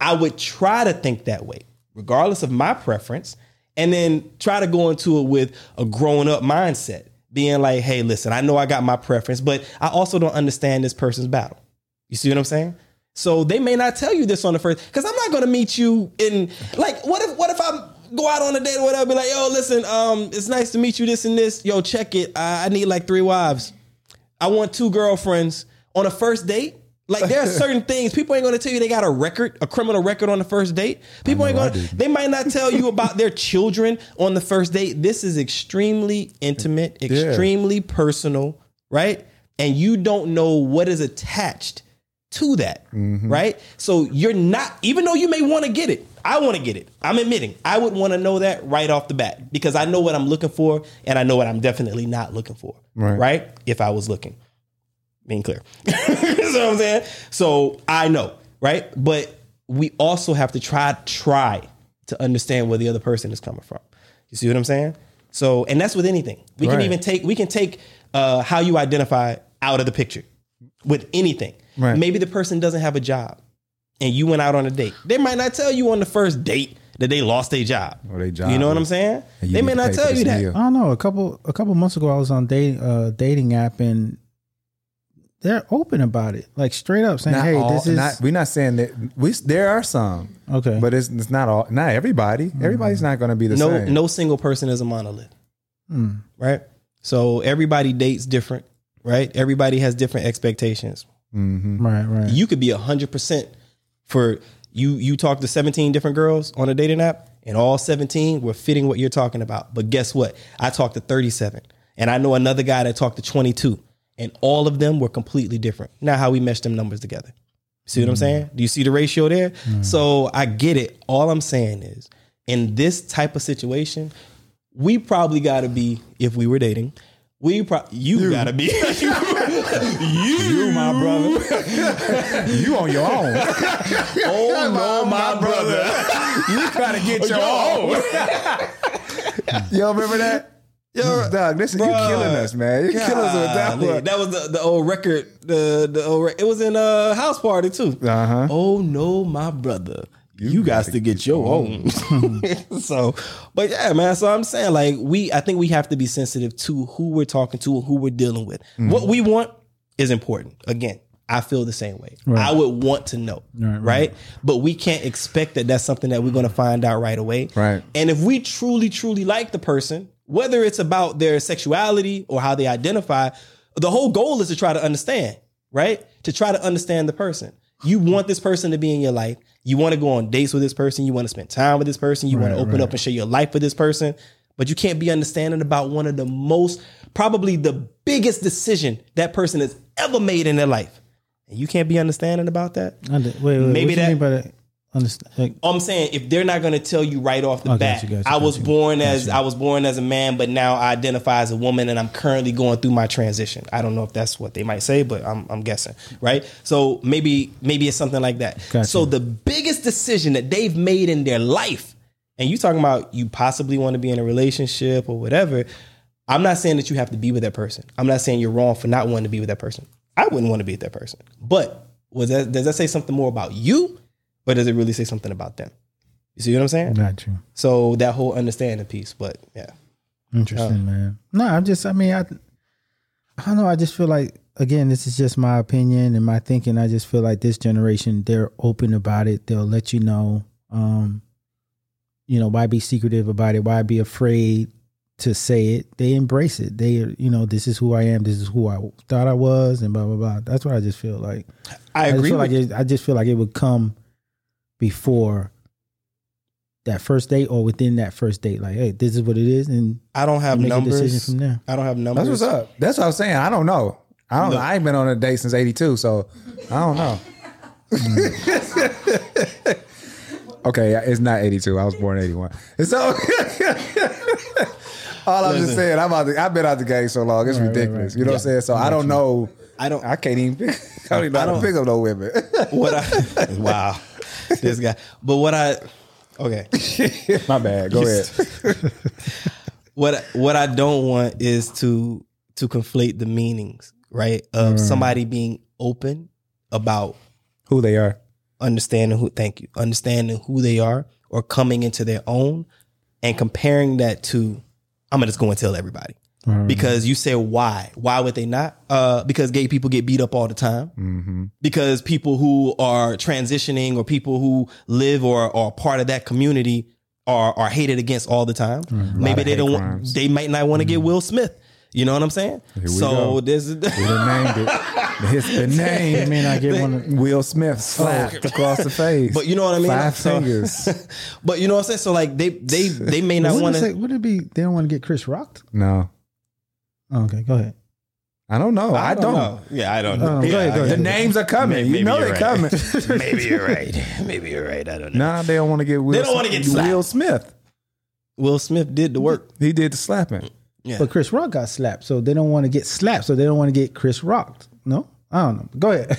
i would try to think that way regardless of my preference and then try to go into it with a grown up mindset being like hey listen i know i got my preference but i also don't understand this person's battle. You see what i'm saying? So they may not tell you this on the first because i'm not going to meet you in like what if what if i go out on a date or whatever be like yo listen um it's nice to meet you this and this yo check it i, I need like three wives I want two girlfriends on a first date. Like there are *laughs* certain things people ain't gonna tell you they got a record, a criminal record on the first date. People ain't gonna they might not tell you about their children on the first date. This is extremely intimate, extremely personal, right? And you don't know what is attached to that,
Mm-hmm.
right? So you're not, even though you may want to get it, I want to get it. I'm admitting I would want to know that right off the bat because I know what I'm looking for and I know what I'm definitely not looking for,
Right.
right? If I was looking, being clear. *laughs* you know what I'm saying? So I know, right? But we also have to try try to understand where the other person is coming from. You see what I'm saying? So, and that's with anything. We can even take we can take uh, how you identify out of the picture with anything.
Right.
Maybe the person doesn't have a job, and you went out on a date. They might not tell you on the first date that they lost their job.
Or they job
You know what I'm saying? They may not tell you that.
meal.
I don't know. A couple a couple months ago, I was on date uh, dating app, and they're open about it, like straight up saying,
Not
"Hey,
all-
this is
not, we're not saying that we there are some
okay."
but it's, it's not all not everybody everybody's not going to be the
no
same
no single person is a monolith
Mm.
right so everybody dates different right? Everybody has different expectations. Mm-hmm.
Right, right.
you could be 100% for you you talk to 17 different girls on a dating app and all 17 were fitting what you're talking about. But guess what? I talked to 37 and i know another guy that talked to 22 and all of them were completely different. Now how we mesh them numbers together. See what i'm mm-hmm. saying? Do you see the ratio there? Mm-hmm. So i get it. All i'm saying is in this type of situation we probably got to be if we were dating we pro- you, gotta be *laughs* you,
you my brother you on your own
oh *laughs* no my brother *laughs*
you trying to get your own Y'all remember that
Yo,
Dog, listen, you
bruh.
killing us, man. You killing us with that one.
That was the, the old record. The the old re- it was in a house party too.
Uh huh.
Oh no, my brother. You, got to get your own. *laughs* *laughs* so, but yeah, man. So I'm saying, like, we, I think we have to be sensitive to who we're talking to and who we're dealing with.
Mm-hmm.
What we want is important. Again, I feel the same way.
Right.
I would want to know,
Right,
right,
right.
But we can't expect that that's something that we're going to find out right away.
Right.
And if we truly, truly like the person, whether it's about their sexuality or how they identify, the whole goal is to try to understand, right? To try to understand the person. You want this person to be in your life. You want to go on dates with this person. You want to spend time with this person. You want to open
right.
up and share your life with this person. But you can't be understanding about one of the most, probably the biggest decision that person has ever made in their life. And you can't be understanding about that.
Under, wait, wait,
Maybe that-
that? Understand? Like,
I'm saying if they're not going to tell you right off the
Oh,
bat,
gotcha, gotcha,
I was
gotcha,
born as. I was born as a man, but now I identify as a woman, and I'm currently going through my transition. I don't know if that's what they might say, but I'm, I'm guessing, right? So maybe maybe it's something like that. So the biggest decision that they've made in their life, and you talking about you possibly want to be in a relationship or whatever. I'm not saying that you have to be with that person. I'm not saying you're wrong for not wanting to be with that person. I wouldn't want to be with that person. But was that does that say something more about you, or does it really say something about them? You see what I'm saying?
got you.
So that whole understanding piece, but yeah,
Interesting, man. No, I'm just. I mean, I. I don't know. I just feel like again, this is just my opinion and my thinking. I just feel like this generation, they're open about it. They'll let you know. Um, you know, why be secretive about it? Why be afraid to say it? They embrace it. They, you know, this is who I am. This is who I thought I was, and blah blah blah. That's what I just feel like.
I
I just
agree.
feel
With
like it, I just feel like it would come before that first date or within that first date. Like, hey, this is what it is, and
I don't have
make a decision
numbers.
from there.
I don't have numbers.
That's what's up. That's what I was saying. I don't know. I don't.
Look.
I ain't been on a date since '82, so I don't know. Mm. *laughs* okay, it's not '82. I was born '81. And so, *laughs* all I'm just saying, I'm out. The, I've been out the game so long. It's
Right, right,
ridiculous.
right.
You know what I'm saying? So I don't know.
I don't.
I can't even. Pick, *laughs* I don't even know how to
don't-
pick up no women.
What I wow, *laughs* this guy. But what I okay. *laughs*
My bad. Go ahead. *laughs*
what what I don't want is to to conflate the meanings, right? Of mm. somebody being open about
Who they are?
understanding who thank you understanding who they are or coming into their own and comparing that to i'm gonna just go and tell everybody Mm-hmm. because you say why? Why would they not? Uh because gay people get beat up all the time. Mm-hmm. Because people who are transitioning or people who live or are part of that community are are hated against all the time. Mm-hmm.
Maybe
they don't want they might not want to get will smith. You know what i'm saying? So
go.
there's
We done named it. It's the
I *laughs*
name.
mean, I get one.
Will Smith slapped across the face.
but you know what i mean?
Five
So-
fingers. *laughs*
but you know what i'm saying? So like they they they may not want to
would it be? They don't want to get Chris rocked?
No,
Oh, okay, go ahead.
I don't know. I, don't.
know. Yeah, I don't know.
go ahead, go
The names are coming.
Maybe-
you know they're
you're
coming. *laughs*
Maybe you're right. Maybe you're right. I don't know.
nah, they don't want to get Will.
They don't wanna get slapped.
Will Smith.
Will Smith did the work.
He did the slapping.
Yeah.
But Chris Rock got slapped, so they don't want to get slapped, so they don't want to get Chris rocked. No, I don't know. Go ahead.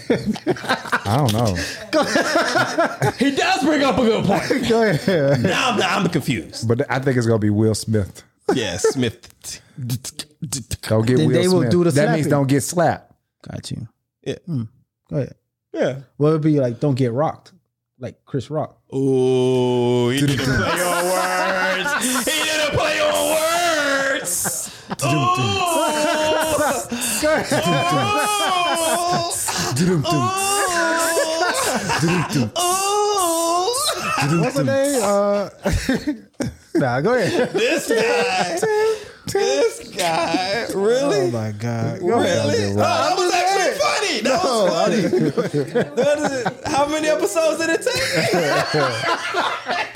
I don't know. *laughs*
he does bring up a good point. *laughs*
go ahead.
now I'm, I'm confused.
But I think it's gonna be Will Smith.
Yeah, Smith.
Don't get
Then
Will
they will
Smith.
do the same.
that means
slapping.
don't get slapped.
Got you.
Yeah. Hmm.
Go ahead.
Yeah.
What would be like? Don't get rocked, like Chris Rock.
Ooh, he didn't *laughs* play on words. He didn't play on words.
What's the name? Uh, *laughs* nah, go ahead. *laughs*
This guy. This guy. Really?
Oh my god. Go
Really?
ahead.
Oh, that was actually funny. That was funny. That is- how many episodes did it take?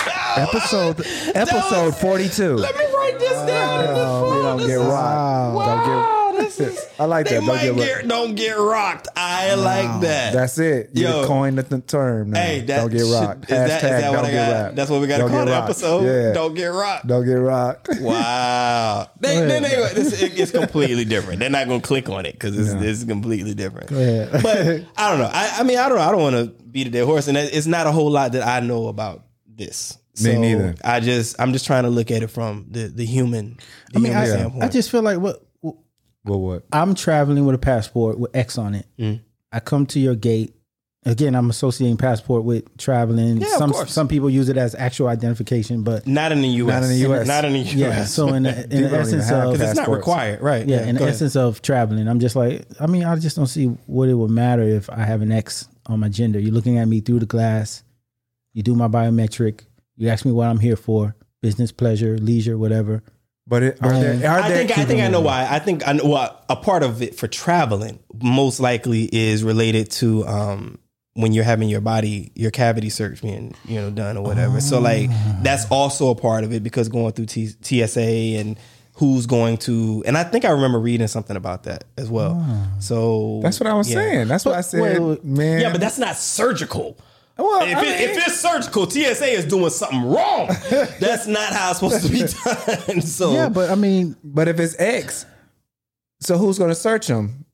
*laughs*
Episode episode forty two.
Let me write this down. in this
Oh, we don't
This
get
is-. Wow, this is.
I like
They
that. Don't
might
get
get,
rocked.
don't get rocked. I like that.
That's it. You
Yo.
coined the th- term. Now.
hey, that
don't get
should-
rocked.
Is that, is
Hashtag
that what
don't
I
get
got?
rocked.
That's what we got to call the episode.
Yeah.
Don't get rocked.
Don't get rocked. *laughs*
Wow. They,
Go
they,
ahead.
they, this, it- it's completely different. They're not going to click on it because it's,
No.
it's completely different. But I *laughs* don't know. I, I mean, I don't know. I don't want to beat a dead horse, and it's not a whole lot that I know about this.
Me neither.
I just I'm just trying to look at it from the the human. The
I mean,
human
I,
standpoint.
I just feel like what
Well, what?
I'm traveling with a passport with X on it.
Mm.
I come to your gate. Again, I'm associating passport with traveling.
Yeah, of
some
course.
some people use it as actual identification, but
not in the U.S.
Not in the US. *laughs*
Not in the U.S.
yeah. So in the, *laughs* in the essence of
because it's not required, right?
yeah, in
go
the
ahead.
essence of traveling, I'm just like, I mean, I just don't see what it would matter if I have an X on my gender. You're looking at me through the glass. You do my biometric. You ask me what I'm here for: business, pleasure, leisure, whatever.
But it, are there? Are
I
there
think I think I know why. I think I know, well, a part of it for traveling most likely is related to um, when you're having your body your cavity search being you know done or whatever. So like that's also a part of it because going through T- TSA and who's going to and I think I remember reading something about that as well. So
That's what I was
yeah.
saying. That's what I said,
wait, wait.
man.
Yeah, but that's not surgical.
Well,
If, it,
mean-
if it's surgical, TSA is doing something wrong. *laughs* That's not how it's supposed to be *laughs* done. So
Yeah, but I mean,
But if it's X, so who's going to search him?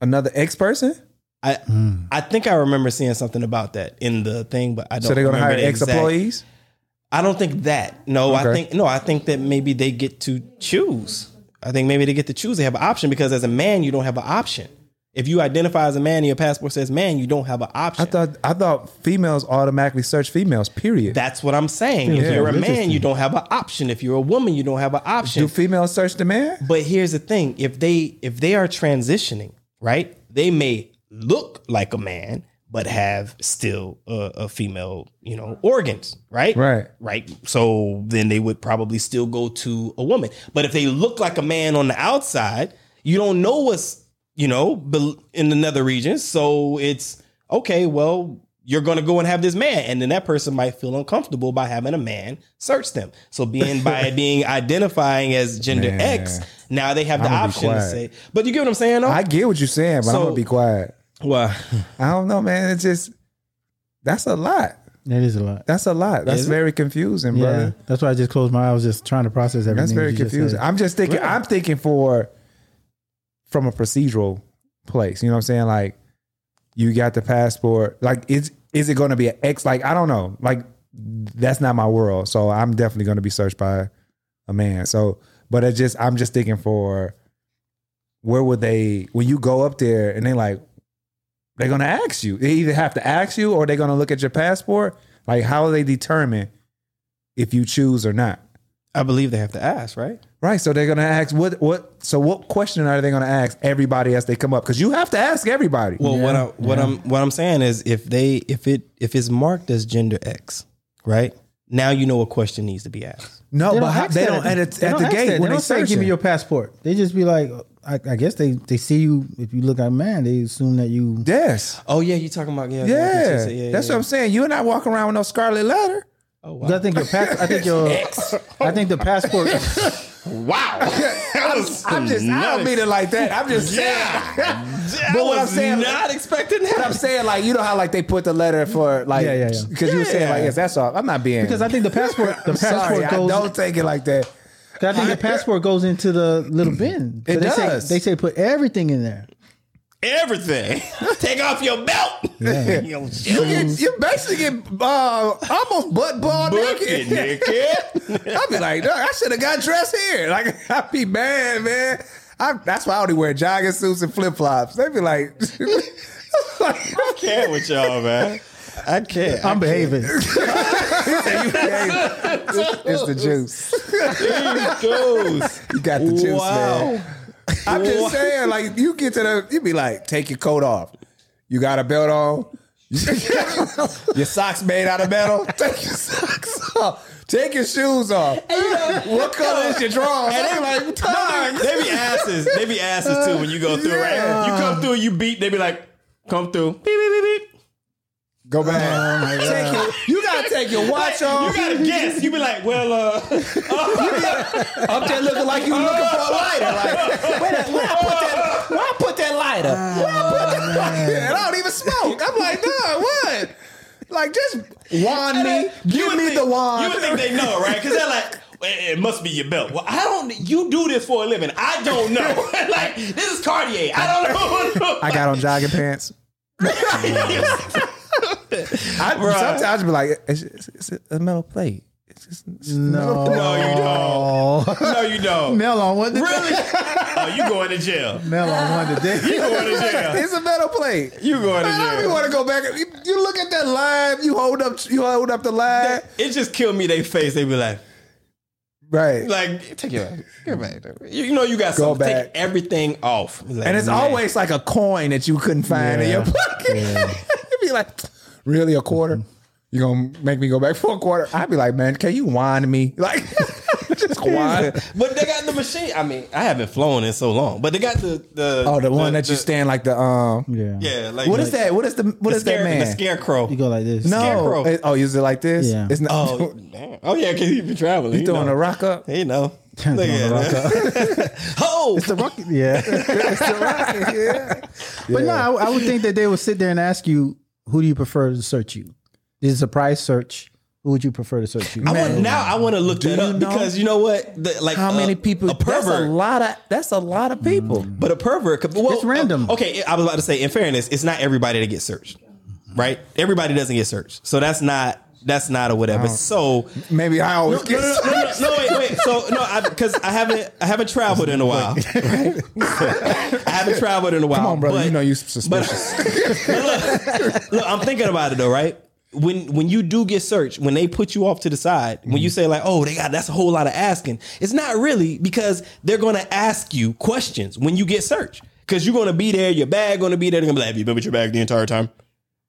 Another X person?
I hmm. I think I remember seeing something about that in the thing, but I don't.
So they're going to hire
the
X
exact-
employees?
I don't think that. No, I think no. I think that maybe they get to choose. I think maybe they get to choose. They have an option because as a man, you don't have an option. If you identify as a man and your passport says man, you don't have an option.
I thought I thought females automatically search females. Period.
That's what I'm saying. If you're a man, you don't have an option. If you're a woman, you don't have an option.
Do females search the man?
But here's the thing: if they if they are transitioning, right, they may look like a man but have still a, a female, you know, organs, right?
Right.
Right. So then they would probably still go to a woman. But if they look like a man on the outside, you don't know what's you know bel- in the nether regions. So it's okay. Well. You're gonna go and have this man, and then that person might feel uncomfortable by having a man search them. So being by *laughs* being identifying as gender
Man.
X, now they have the option to say, but you get what I'm saying? Though?
I get what you're saying, but I'm gonna be quiet.
well,
I don't know, man. It's just that's a lot.
that is a lot.
That's a lot. That's
Is it?
very confusing,
Yeah,
brother.
that's why I just closed my eyes. Just trying to process everything.
That's very
you just
confusing. I'm just thinking.
Really?
I'm thinking for from a procedural place. You know what I'm saying? Like you got the passport. Like is is it going to be an X? Like I don't know. Like that's not my world. So I'm definitely going to be searched by a man. So, but it just I'm just thinking for where would they when you go up there and they like they're going to ask you. They either have to ask you or they're going to look at your passport. Like how will they determine if you choose or not?
I believe they have to ask, right?
Right. So they're gonna ask what what so what question are they gonna ask everybody as they come up? Because you have to ask everybody.
Well, what
Yeah,
I what I'm what I'm saying is if they if it if it's marked as gender X, right? Now you know what question needs to be asked.
no,
They
but
don't
how, they don't at,
they
at
don't
the
ask
gate
that.
when
They
they
don't say,
search
"Give me your passport." They just be like, I, I guess they they see you if you look like a man. They assume that you.
Yes.
Oh yeah, you talking about yeah?
Yeah. That's what I'm saying. You're not walking around with no scarlet letter.
Oh
I think your pass, I think your I think the passport. *laughs*
wow!
I'm just I don't mean it like that. I'm just saying.
I *laughs*
But what I'm saying-
not expecting that.
But I'm saying like you know how like they put the letter for like
Yeah, yeah, yeah.
because you were saying like yes that's all. I'm not being
Because I think the passport the *laughs* passport
sorry. I
goes.
don't take it like that.
I think the passport goes into the little bin.
It
they
does.
Say, they say put everything in there.
Everything. *laughs* Take off your belt. Your
You
shoes.
get, you basically get uh, almost butt ball naked.
naked.
I'd *laughs* be like, "Dog, I should have got dressed here. *laughs* Like, I'd be mad, man. I, that's why I only wear jogging suits and flip flops. They'd be like,
I can't with y'all, man. I can't.
I'm behaving.
it's the juice.
There goes.
You got the juice,
Wow.
man. I'm just saying, like, you get to the, you be like, take your coat off. You got a belt on. *laughs* your socks made out of metal. *laughs* Take your socks off. Take your shoes off. what color is your drawers?
And
They like, *laughs*
like, they be asses. They be asses too when you go through,
Yeah.
right? You come through, you beat. They be like, come through. Beep beep beep beep.
Go back. Oh take your, you gotta take your watch off.
You
off.
gotta guess. You be like, well, uh, *laughs*
Up there looking like you looking for a lighter. Like, where, the- where I put that? Where I put that lighter? Where I put that lighter? And I don't even smoke. I'm like, nah, what? Like, just wand me.
you
Give me
think,
the wand.
You would think they know, right? Because they're like. It must be your belt. Well, I don't. You do this for a living. I don't know. *laughs* *laughs* like this is Cartier. I don't know.
I got on jogging pants. I,
Bruh.
sometimes I be like, it's, it's, it's a metal plate.
it's No,
No, you don't. No, you don't.
Melle on one.
Really? *laughs* oh, you going to jail?
Melle on one today.
You going to *laughs* jail?
It's a metal plate.
You going to
Man, I don't
jail?
want to go back. You, you look at that line. You hold up. You hold up the line.
It just killed me. They face. They be like,
Right.
like take it, get back. You, you know you got
Go
something. Take everything off. Like,
and it's
man.
always like a coin that you couldn't find in
Yeah.
your pocket. You'd *laughs* be like, really a quarter? You gonna make me go back for a quarter? I'd be like, man, can you whine to me? *laughs* Like, *laughs* just whine.
But they got the machine. I mean, I haven't flown in so long, but they got the the
Oh, the one that you stand like the um.
Yeah.
Yeah, like
What is that? What is the what
the
is that
scare-
man?
The scarecrow.
You go like this.
no.
Scarecrow.
It- oh, use it like this?
Yeah.
It's not.
Oh, *laughs* damn. oh yeah, because he been traveling.
you
he
throwing
know.
a rock up?
He know.
Throwing
Look
a rock
at that. Oh,
The rocket. Yeah.
yeah.
But no, I, I would think that they would sit there and ask you, who do you prefer to search you? This is a price search. Who would you prefer to search you?
I want, now I want to look that up
know
because you know what? The, like
How
uh,
many people?
A
That's a lot of. That's a lot of people.
But a pervert, could- well,
It's random.
uh, Okay, I was about to say. In fairness, it's not everybody that gets searched, right? Everybody doesn't get searched, so that's not that's not a whatever. So
Maybe I always
no,
get.
no, no, no, no, wait, wait. So no, because I, haven't I haven't traveled in a while. *laughs* Right? I haven't traveled in a while.
Come on, brother. you know you suspicious. *laughs*
look, look, I'm thinking about it though, right? When when you do get searched, when they put you off to the side, when
Mm-hmm.
you say like, "Oh, they got that's a whole lot of asking," it's not really because they're going to ask you questions when you get searched because you're going to be there, your bag going to be there. They're going to be like, "Have you been with your bag the entire time?"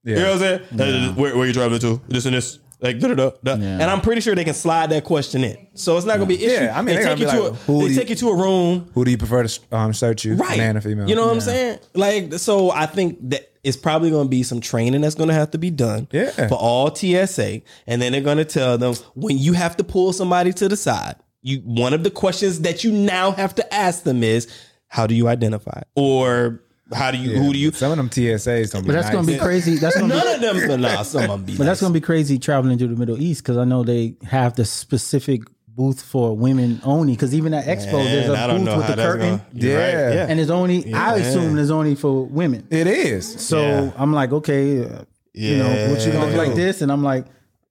You know what I'm saying? Uh, Where, where you traveling to? This and this. Like, da, da, da, da.
Yeah.
and I'm pretty sure they can slide that question in, so it's not gonna be an issue.
Yeah, I mean,
they take you to
be
a, they
you-
take you to a room,
Who do you prefer to um, search you,
right?
man or female?
You know what I'm saying? Like, so I think that it's probably going to be some training that's going to have to be done
Yeah.
for all TSA, and then they're going to tell them when you have to pull somebody to the side. You one of the questions that you now have to ask them is, "How do you identify?" or "How do you? Who do you?"
Some of them TSAs don't be
But that's
nice.
gonna be crazy. That's gonna be,
None of them, but nah, some of them be.
but that's gonna be crazy traveling to the Middle East because I know they have the specific booth for women only. Because even at Expo, there's
Man, I
a
don't
booth with
how
the curtain,
gonna- You're right,
Yeah.
yeah.
and it's only. I
Yeah.
assume it's only for women.
It is.
So
Yeah.
I'm like, okay, uh, you know, what you gonna do like this? And I'm like,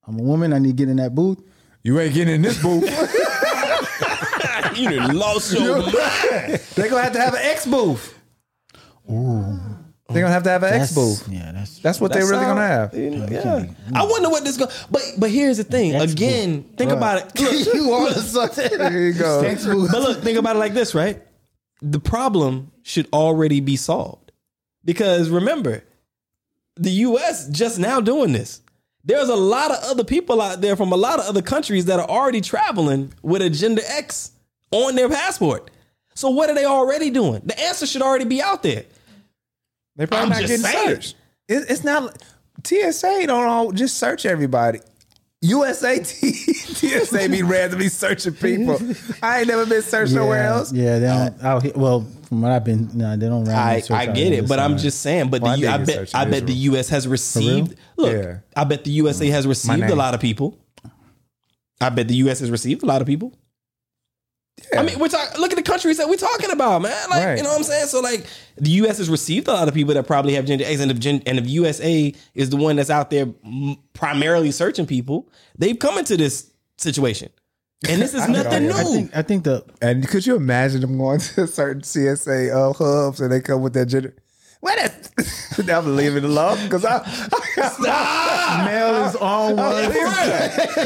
I'm a woman. I need to get in that booth.
You ain't getting in this booth. *laughs* *laughs*
you done lost your mind. *laughs*
They're gonna have to have an X booth. They're gonna have to have an X booth.
Yeah, that's
That's what they're really gonna have.
You know, yeah. I wonder what this go. But but here's the thing.
X
Again, think about it. *laughs* Look,
you want to suck
There you go.
but look, think about it like this, right? The problem should already be solved. Because remember, the US just now doing this. There's a lot of other people out there from a lot of other countries that are already traveling with a gender X on their passport. So what are they already doing? The answer should already be out there.
They probably
I'm
not
just
getting
saying.
searched. It, it's not TSA don't all just search everybody. USA *laughs* T- TSA be randomly searching people. I ain't never been searched nowhere
yeah,
else.
Yeah, they don't. out here, well, from what I've been, no, they don't.
I,
randomly search
I get it, but I'm
side.
just saying. But
Well, I
the,
did
I, bet I bet the U.S. has received. Look,
Yeah.
I bet the USA mm. has received a lot of people. I bet the U.S. has received a lot of people. I mean, we're talking. Look at the countries that we're talking about, man. Like,
Right.
you know what I'm saying? So, like, the U.S. has received a lot of people that probably have gender X, and if, gen, and if USA is the one that's out there primarily searching people, they've come into this situation, and this is nothing *laughs* new.
I think. I think the
And could you imagine them going *laughs* to certain TSA uh, hubs and they come with that gender? What *laughs* is? *laughs* I'm gonna leave it alone because I, I
Melle is on one.
I'm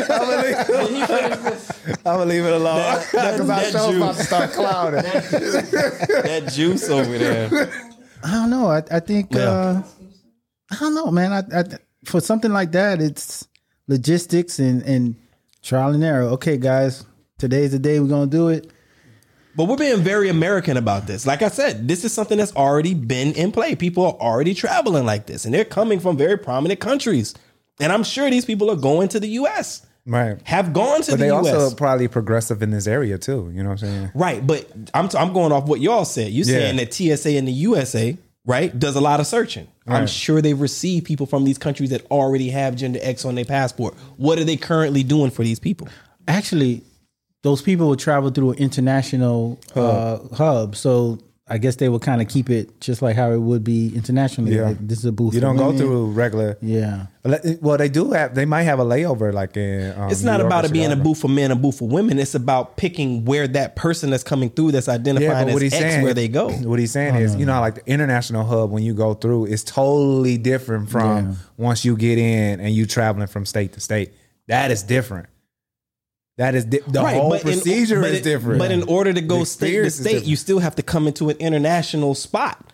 gonna leave, I'm gonna leave it alone because I
that
show about to start clouding.
that juice over there.
I don't know. I, I think. Uh, I don't know, man. I, I for something like that, it's logistics and and trial and error. Okay, guys, today's the day we're gonna do it.
But we're being very American about this. Like I said, this is something that's already been in play. People are already traveling like this, and they're coming from very prominent countries. And I'm sure these people are going to the U.S.
Right.
Have gone to
But
the
they
U.S.
also probably progressive in this area too. You know what I'm saying?
right, but I'm t- I'm going off what y'all said. You're
Yeah.
saying that TSA in the USA, right, does a lot of searching. I'm sure they've received people from these countries that already have gender X on their passport. What are they currently doing for these people?
Actually, those people will travel through an international hub. Uh, hub. So I guess they would kind of keep it just like how it would be internationally.
Yeah.
Like, this is a booth.
You don't go through regular.
Yeah.
Well, they do have. They might have a layover like in. Um,
It's not
York
about
or
it being a booth for men, a booth for women. It's about picking where that person that's coming through that's
Yeah,
identifying
but
as
what he's
X
saying,
where they go.
What he's saying is, you know, like the international hub when you go through is totally different from
Yeah.
once you get in and you traveling from state to state. That is different. That is di- the whole
but in-
procedure
but
is
it-
different.
But in order to go
The
state to state, you still have to come into an international spot.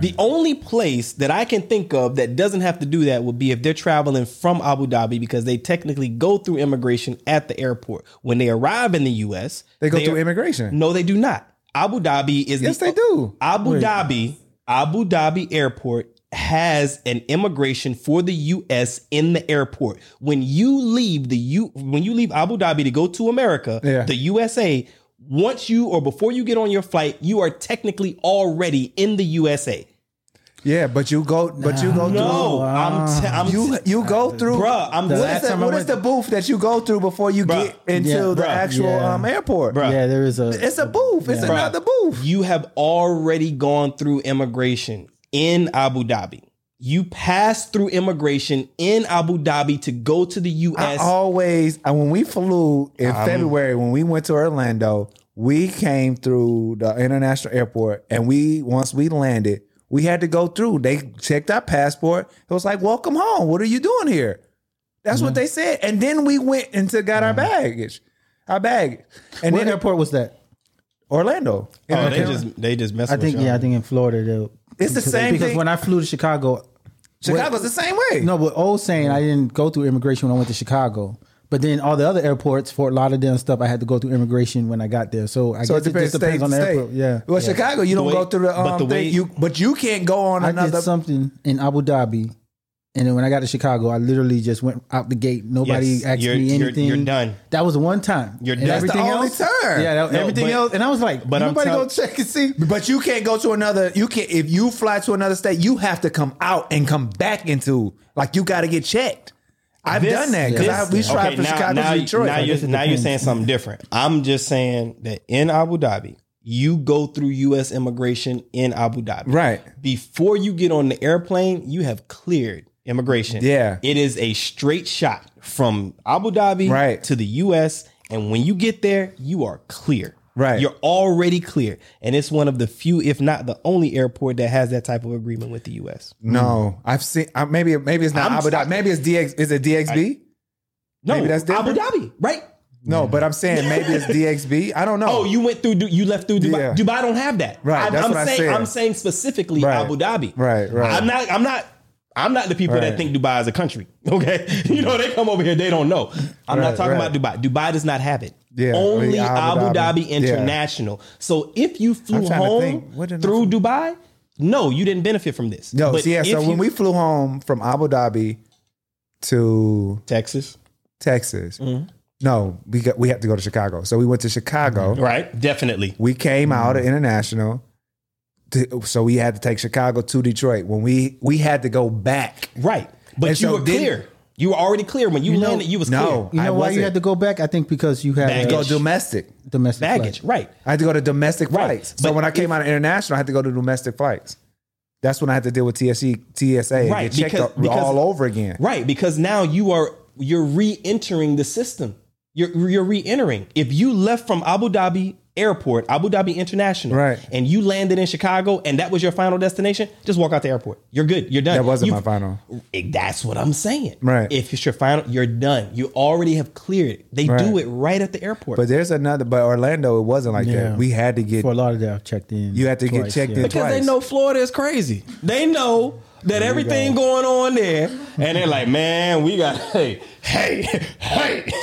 The only place that I can think of that doesn't have to do that would be if they're traveling from Abu Dhabi because they technically go through immigration at the airport. When they arrive in the U.S.,
they go
are-
through immigration.
No, they do not. Abu Dhabi is
Yes,
the,
they do.
Abu Dhabi, Abu Dhabi Airport has an immigration for the US in the airport. When you leave the U when you leave Abu Dhabi to go to America,
Yeah.
the USA, once you or before you get on your flight, you are technically already in the USA.
Yeah, but you go, but you go
No,
through.
I'm, t- I'm
You you go through,
Bruh, I'm-
what
last
is, the, what is the booth that you go through before you
Bruh.
get into
Yeah,
the
bruh.
actual
Yeah.
um, airport?
Bruh.
Yeah, there is a.
It's a booth. It's
Yeah.
another booth.
You have already gone through immigration in Abu Dhabi. You pass through immigration in Abu Dhabi to go to the
I
US.
always uh, when we flew in February when we went to Orlando, we came through the international airport, and we once we landed, we had to go through. They checked our passport. It was like, "Welcome home. What are you doing here?" That's what they said, and then we went and to got our baggage, our bag, and
what
then
airport was that?
Orlando.
Oh, they just they just mess
I
with
think
y'all.
yeah, I think in Florida they'll.
It's the
because-
same
because
thing.
when I flew to Chicago,
Chicago's the same way.
no, but old saying I didn't go through immigration when I went to Chicago. But then all the other airports, Fort Lauderdale and stuff, I had to go through immigration when I got there. So I
So
guess
it depends,
just depends
state
on
to
the
state.
airport. Yeah.
Well,
yeah.
Chicago, you don't
way-
go through the um,
but
um,
the way-
thing. You, but you can't go on
I
another.
did something in Abu Dhabi, and then when I got to Chicago, I literally just went out the gate. Nobody
Yes,
asked
you're-
me
you're-
anything.
you're done.
That was the one time.
You're
And
done. That's
the
Everything
only
else,
time.
Yeah, that,
No,
everything
but-
else, and I was like,
but
nobody
tell-
go check and see.
But you can't go to another. You can't if you fly to another state. You have to come out and come back into like you got to get checked. I've
This-
done that because
this-
we tried
okay,
for
now,
Chicago
now,
to Detroit.
Now, you're, now you're saying something different. I'm just saying that in Abu Dhabi, you go through U.S. immigration in Abu Dhabi.
Right.
Before you get on the airplane, you have cleared immigration.
Yeah.
It is a straight shot from Abu Dhabi
Right.
to the U.S. And when you get there, you are clear.
Right.
You're already clear. And it's one of the few, if not the only airport that has that type of agreement with the U.S.
no, I've seen. Uh, maybe maybe it's not
I'm-
Abu Dhabi. Maybe it's DX. Is it DXB?
No,
Maybe that's
Abu. Dhabi, right?
no, but I'm saying maybe it's DXB. I don't know. *laughs*
Oh, you went through. You left through Dubai.
Yeah.
Dubai don't have that.
Right,
I'm,
that's
I'm
what I
saying.
said.
I'm saying specifically
Right.
Abu Dhabi.
Right, right.
I'm not. I'm not. I'm not the people that think Dubai is a country. *laughs* Okay, you know they come over here. They don't know. I'm not talking
right.
about Dubai. Dubai does not have it.
Yeah,
only Abu,
Abu
Dhabi,
Dhabi. Yeah.
International. So if you flew
I'm trying to
home
think. What did I
through Dubai, no, you didn't benefit from this.
no.
But
yeah. So when
you-
we flew home from Abu Dhabi to
Texas,
Texas,
Mm-hmm.
no, we got we had to go to Chicago. So we went to Chicago.
right? Definitely.
We came out of international. To- so we had to take Chicago to Detroit. When we we had to go back.
Right. But
And
you
so
were
then-
clear. You were already clear when you,
know-
landed. You was
No.
clear.
You
I
know why
wasn't.
you had to go back? I think because you had
Baggage.
Go domestic.
domestic
Baggage.
flight.
Right.
I had to go to domestic
Right.
flights. So
But
when I came
if-
out of international, I had to go to domestic flights. That's when I had to deal with TSE, TSA and
Right,
get checked
because-
up
because-
all over again.
Right, because now you are you're re-entering the system. You're you're re-entering. If you left from Abu Dhabi Airport, Abu Dhabi International,
Right.
and you landed in Chicago, and that was your final destination, just walk out the airport. You're good. You're done.
That wasn't
You-
my final.
Eh, That's what I'm saying.
Right.
If it's your final, you're done. You already have cleared. it. They do it right at the airport.
But there's another, but Orlando, it wasn't like
Yeah.
that. We had to get,
Fort Lauderdale checked in.
You had to get checked
yeah.
in
because they know Florida is crazy. They know that everything going on there, and they're like, man, we got *laughs* hey, hey, *laughs* hey, *laughs*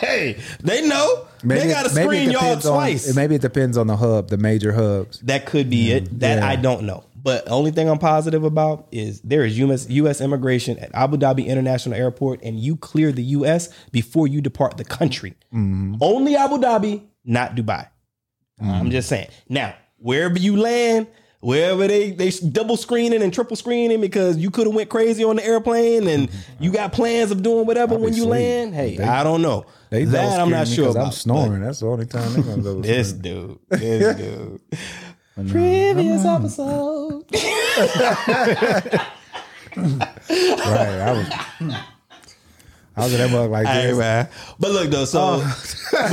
hey. They know they got to
maybe it
screen y'all
depends on-
twice.
maybe it depends on the hub, the major hubs.
that could be it. That
Yeah.
I don't know. But the only thing I'm positive about is there is US, U.S. immigration at Abu Dhabi International Airport, and you clear the U.S. before you depart the country.
Mm-hmm.
Only Abu Dhabi, not Dubai. I'm just saying. Now, wherever you land, wherever they they double screening and triple screening because you could have went crazy on the airplane and you got plans of doing whatever when you
sleep.
land. Hey,
They-
I don't know.
They
that I'm not sure.
I'm snoring. That's the only time they're gonna
but *laughs* This dude, this *laughs* dude.
But no,
Previous episode. *laughs*
Right. I was. I was in that mug like
Hey,
this.
man. But look though, so oh.
but,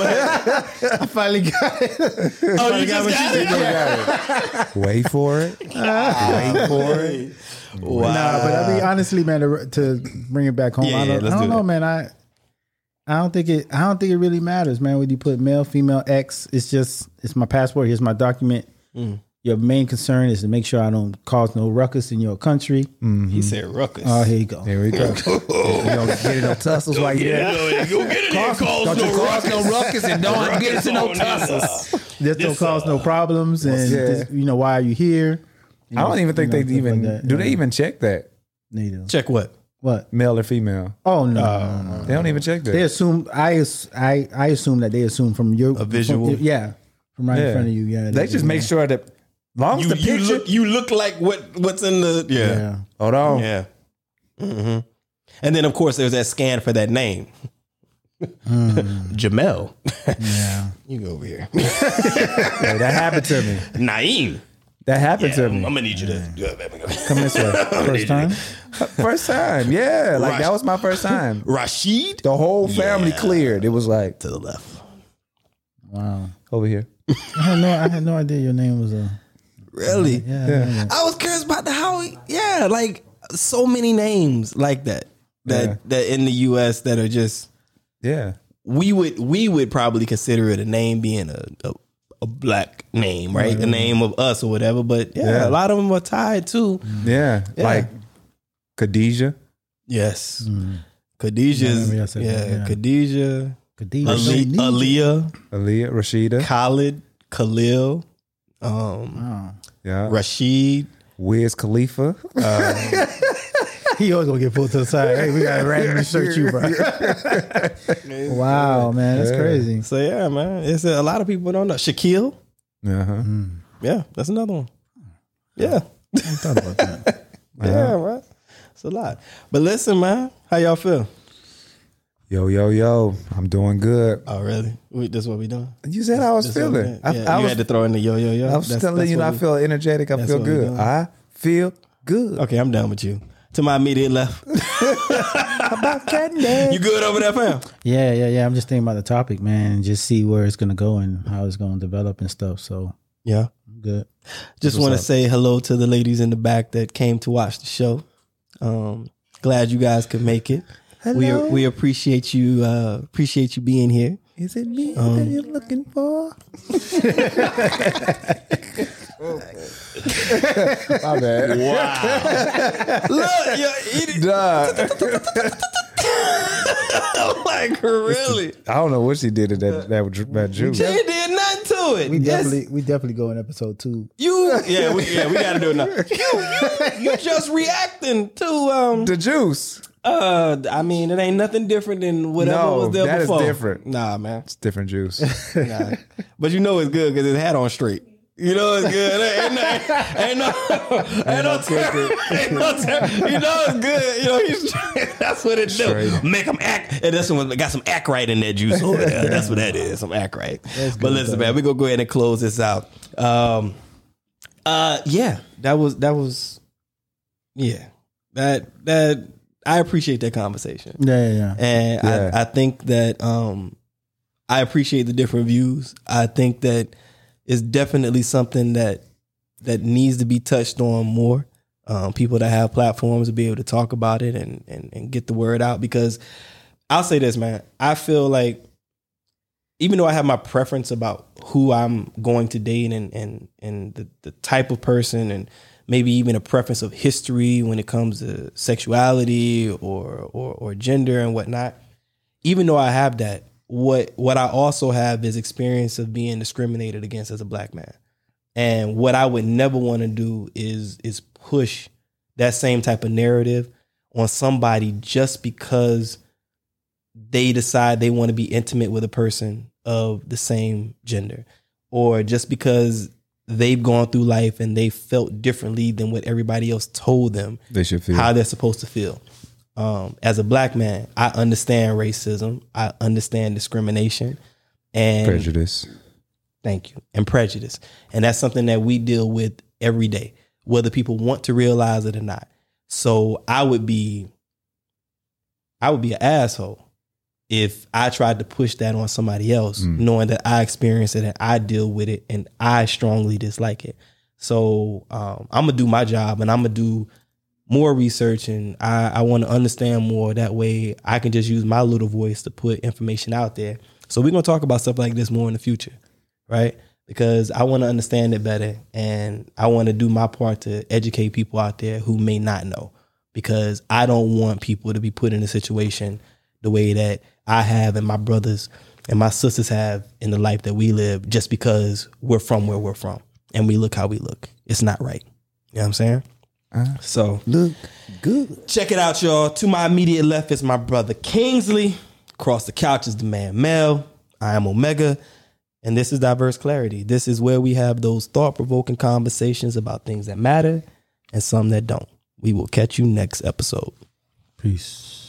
I finally got it.
oh, you just got it.
Wait for it. Wait for it.
Wow.
Nah, but I mean, honestly, man, to, to bring it back home,
Yeah,
I don't,
let's
I don't
do
know, man. I I don't think it. I don't think it really matters, man. Whether you put male, female, X, it's just it's my passport. Here's my document.
Mm.
Your main concern is to make sure I don't cause no ruckus in your country.
He said ruckus.
Oh, here you go.
Here we go. you don't get in no tussles *laughs* while you're there.
Go get it there, cause
Don't you cause no ruckus and don't get into no tussles.
Just don't
This,
cause no
uh,
problems, and
Yeah.
just, you know why are you here? You
I don't even think
you
they
know, stuff
even
like
do.
Yeah.
They even check that
They do.
Check what?
What?
male or female?
Oh no, no, no.
They don't even check that.
They assume I ass- I I assume that they assume from your
A visual?
from- yeah, from right
Yeah.
in front of you. Yeah,
They just make sure that long as
You,
the
you
picture.
look you look like what what's in the yeah.
Yeah.
hold on.
Yeah. hmm And then of course there's that scan for that name. *laughs* Jamel.
Yeah. *laughs*
you go over here.
Hey, that happened to me. *laughs*
Na'im.
That happened
Yeah,
to me.
I'm, gonna need you to
Come this way. *laughs*
First time. *laughs*
First time. Yeah. Like that was my first time. *laughs*
Rashid
The whole family
Yeah.
cleared. It was like
to the left.
Wow.
over here.
I had no I had no idea your name was a.
Really?
Yeah.
Yeah.
yeah.
I was curious about the how. Yeah, like so many names like that that
Yeah.
that in the U.S. that are just
Yeah.
we would we would probably consider it a name being a a, a black name, right? The name of us or whatever. But yeah,
Yeah.
a lot of them are tied to
Yeah.
Yeah.
Like Khadijah.
yes.
Mm.
Khadijah's
Yeah,
yeah,
I said that, yeah.
Khadijah,
Khadijah.
Ali, Aaliyah,
Aaliyah. Rashida.
Khalid, Khalil, um,
Oh.
Yeah.
Rashid.
Wiz Khalifa. *laughs*
He always gonna get pulled to the side. Hey, we gotta *laughs* randomly search you, bro. wow, man, that's
Yeah.
crazy.
So yeah, man, it's a, a lot of people don't know Shaquille.
Uh-huh.
Yeah, that's another one. Yeah.
I thought about that. *laughs*
Yeah, right. It's a lot. But listen, man, how y'all feel?
Yo, yo, yo. I'm doing good.
Oh, really? We, this what we doing?
You said I was
This
feeling. I,
yeah,
I
you
was,
had to throw in the yo yo yo.
I was
That's-
telling
that's
you,
what
I feel energetic. I feel good. I feel good.
Okay, I'm done with you. To my immediate left. *laughs*
About Candy.
you good over there, fam?
Yeah, yeah, yeah. I'm just thinking about the topic, man, and just see where it's gonna go and how it's gonna develop and stuff. So
Yeah.
I'm good.
Just want to say hello to the ladies in the back that came to watch the show. Um, glad you guys could make it. We
Hello?
we appreciate you uh, appreciate you being here.
Is it me
Um,
that you're looking for? *laughs* *laughs* My bad.
Wow. Look, yo, he,
Duh. *laughs*
like really.
I don't know what she did to that that, that juice.
She did nothing to it.
We
Yes.
definitely, we definitely go in episode two.
You yeah we yeah we got to do it now. You you you just reacting to um
The juice.
uh I mean it ain't nothing different than whatever
No,
was there
that is
before.
different.
Nah, man.
It's different juice.
Nah. but you know it's good because his had on straight. You know it's good. Ain't no, ain't no, *laughs* ain't no, ter- ain't no ter- You know it's good. You know he's *laughs* that's what it do. Make him act. And that's one got some acrite in that juice over there. *laughs* That's what that is. Some acrite. But listen, man, we gonna go ahead and close this out. Um, uh, yeah, that was that was, yeah, that that I appreciate that conversation.
Yeah, yeah, yeah.
And
Yeah.
I, I think that um, I appreciate the different views. I think that it's definitely something that that needs to be touched on more. Um, people that have platforms to be able to talk about it and, and and get the word out. Because I'll say this, man, I feel like even though I have my preference about who I'm going to date and and and the, the type of person and maybe even a preference of history when it comes to sexuality or or, or gender and whatnot. Even though I have that, what what I also have is experience of being discriminated against as a black man. And what I would never want to do is is push that same type of narrative on somebody just because they decide they want to be intimate with a person of the same gender or just because they've gone through life and they felt differently than what everybody else told them
they should feel.
how they're supposed to feel. Um, as a black man, I understand racism. I understand discrimination, and
prejudice.
Thank you. And prejudice. And that's something that we deal with every day, whether people want to realize it or not. So I would be I would be an asshole if I tried to push that on somebody else, knowing that I experience it and I deal with it and I strongly dislike it. So um, I'm gonna do my job and I'm gonna do more research and I, I want to understand more. That way I can just use my little voice to put information out there. So we're gonna talk about stuff like this more in the future, right? Because I want to understand it better and I want to do my part to educate people out there who may not know. Because I don't want people to be put in a situation the way that I have and my brothers and my sisters have in the life that we live just because we're from where we're from and we look how we look. It's not right. You know what I'm saying? Uh-huh. so
Look good.
check it out, y'all. To my immediate left is my brother Kingsley. Across the couch is the man Melle. I am Omehga. And this is Diverse Clarity. This is where we have those thought provoking conversations about things that matter and some that don't. We will catch you next episode.
Peace.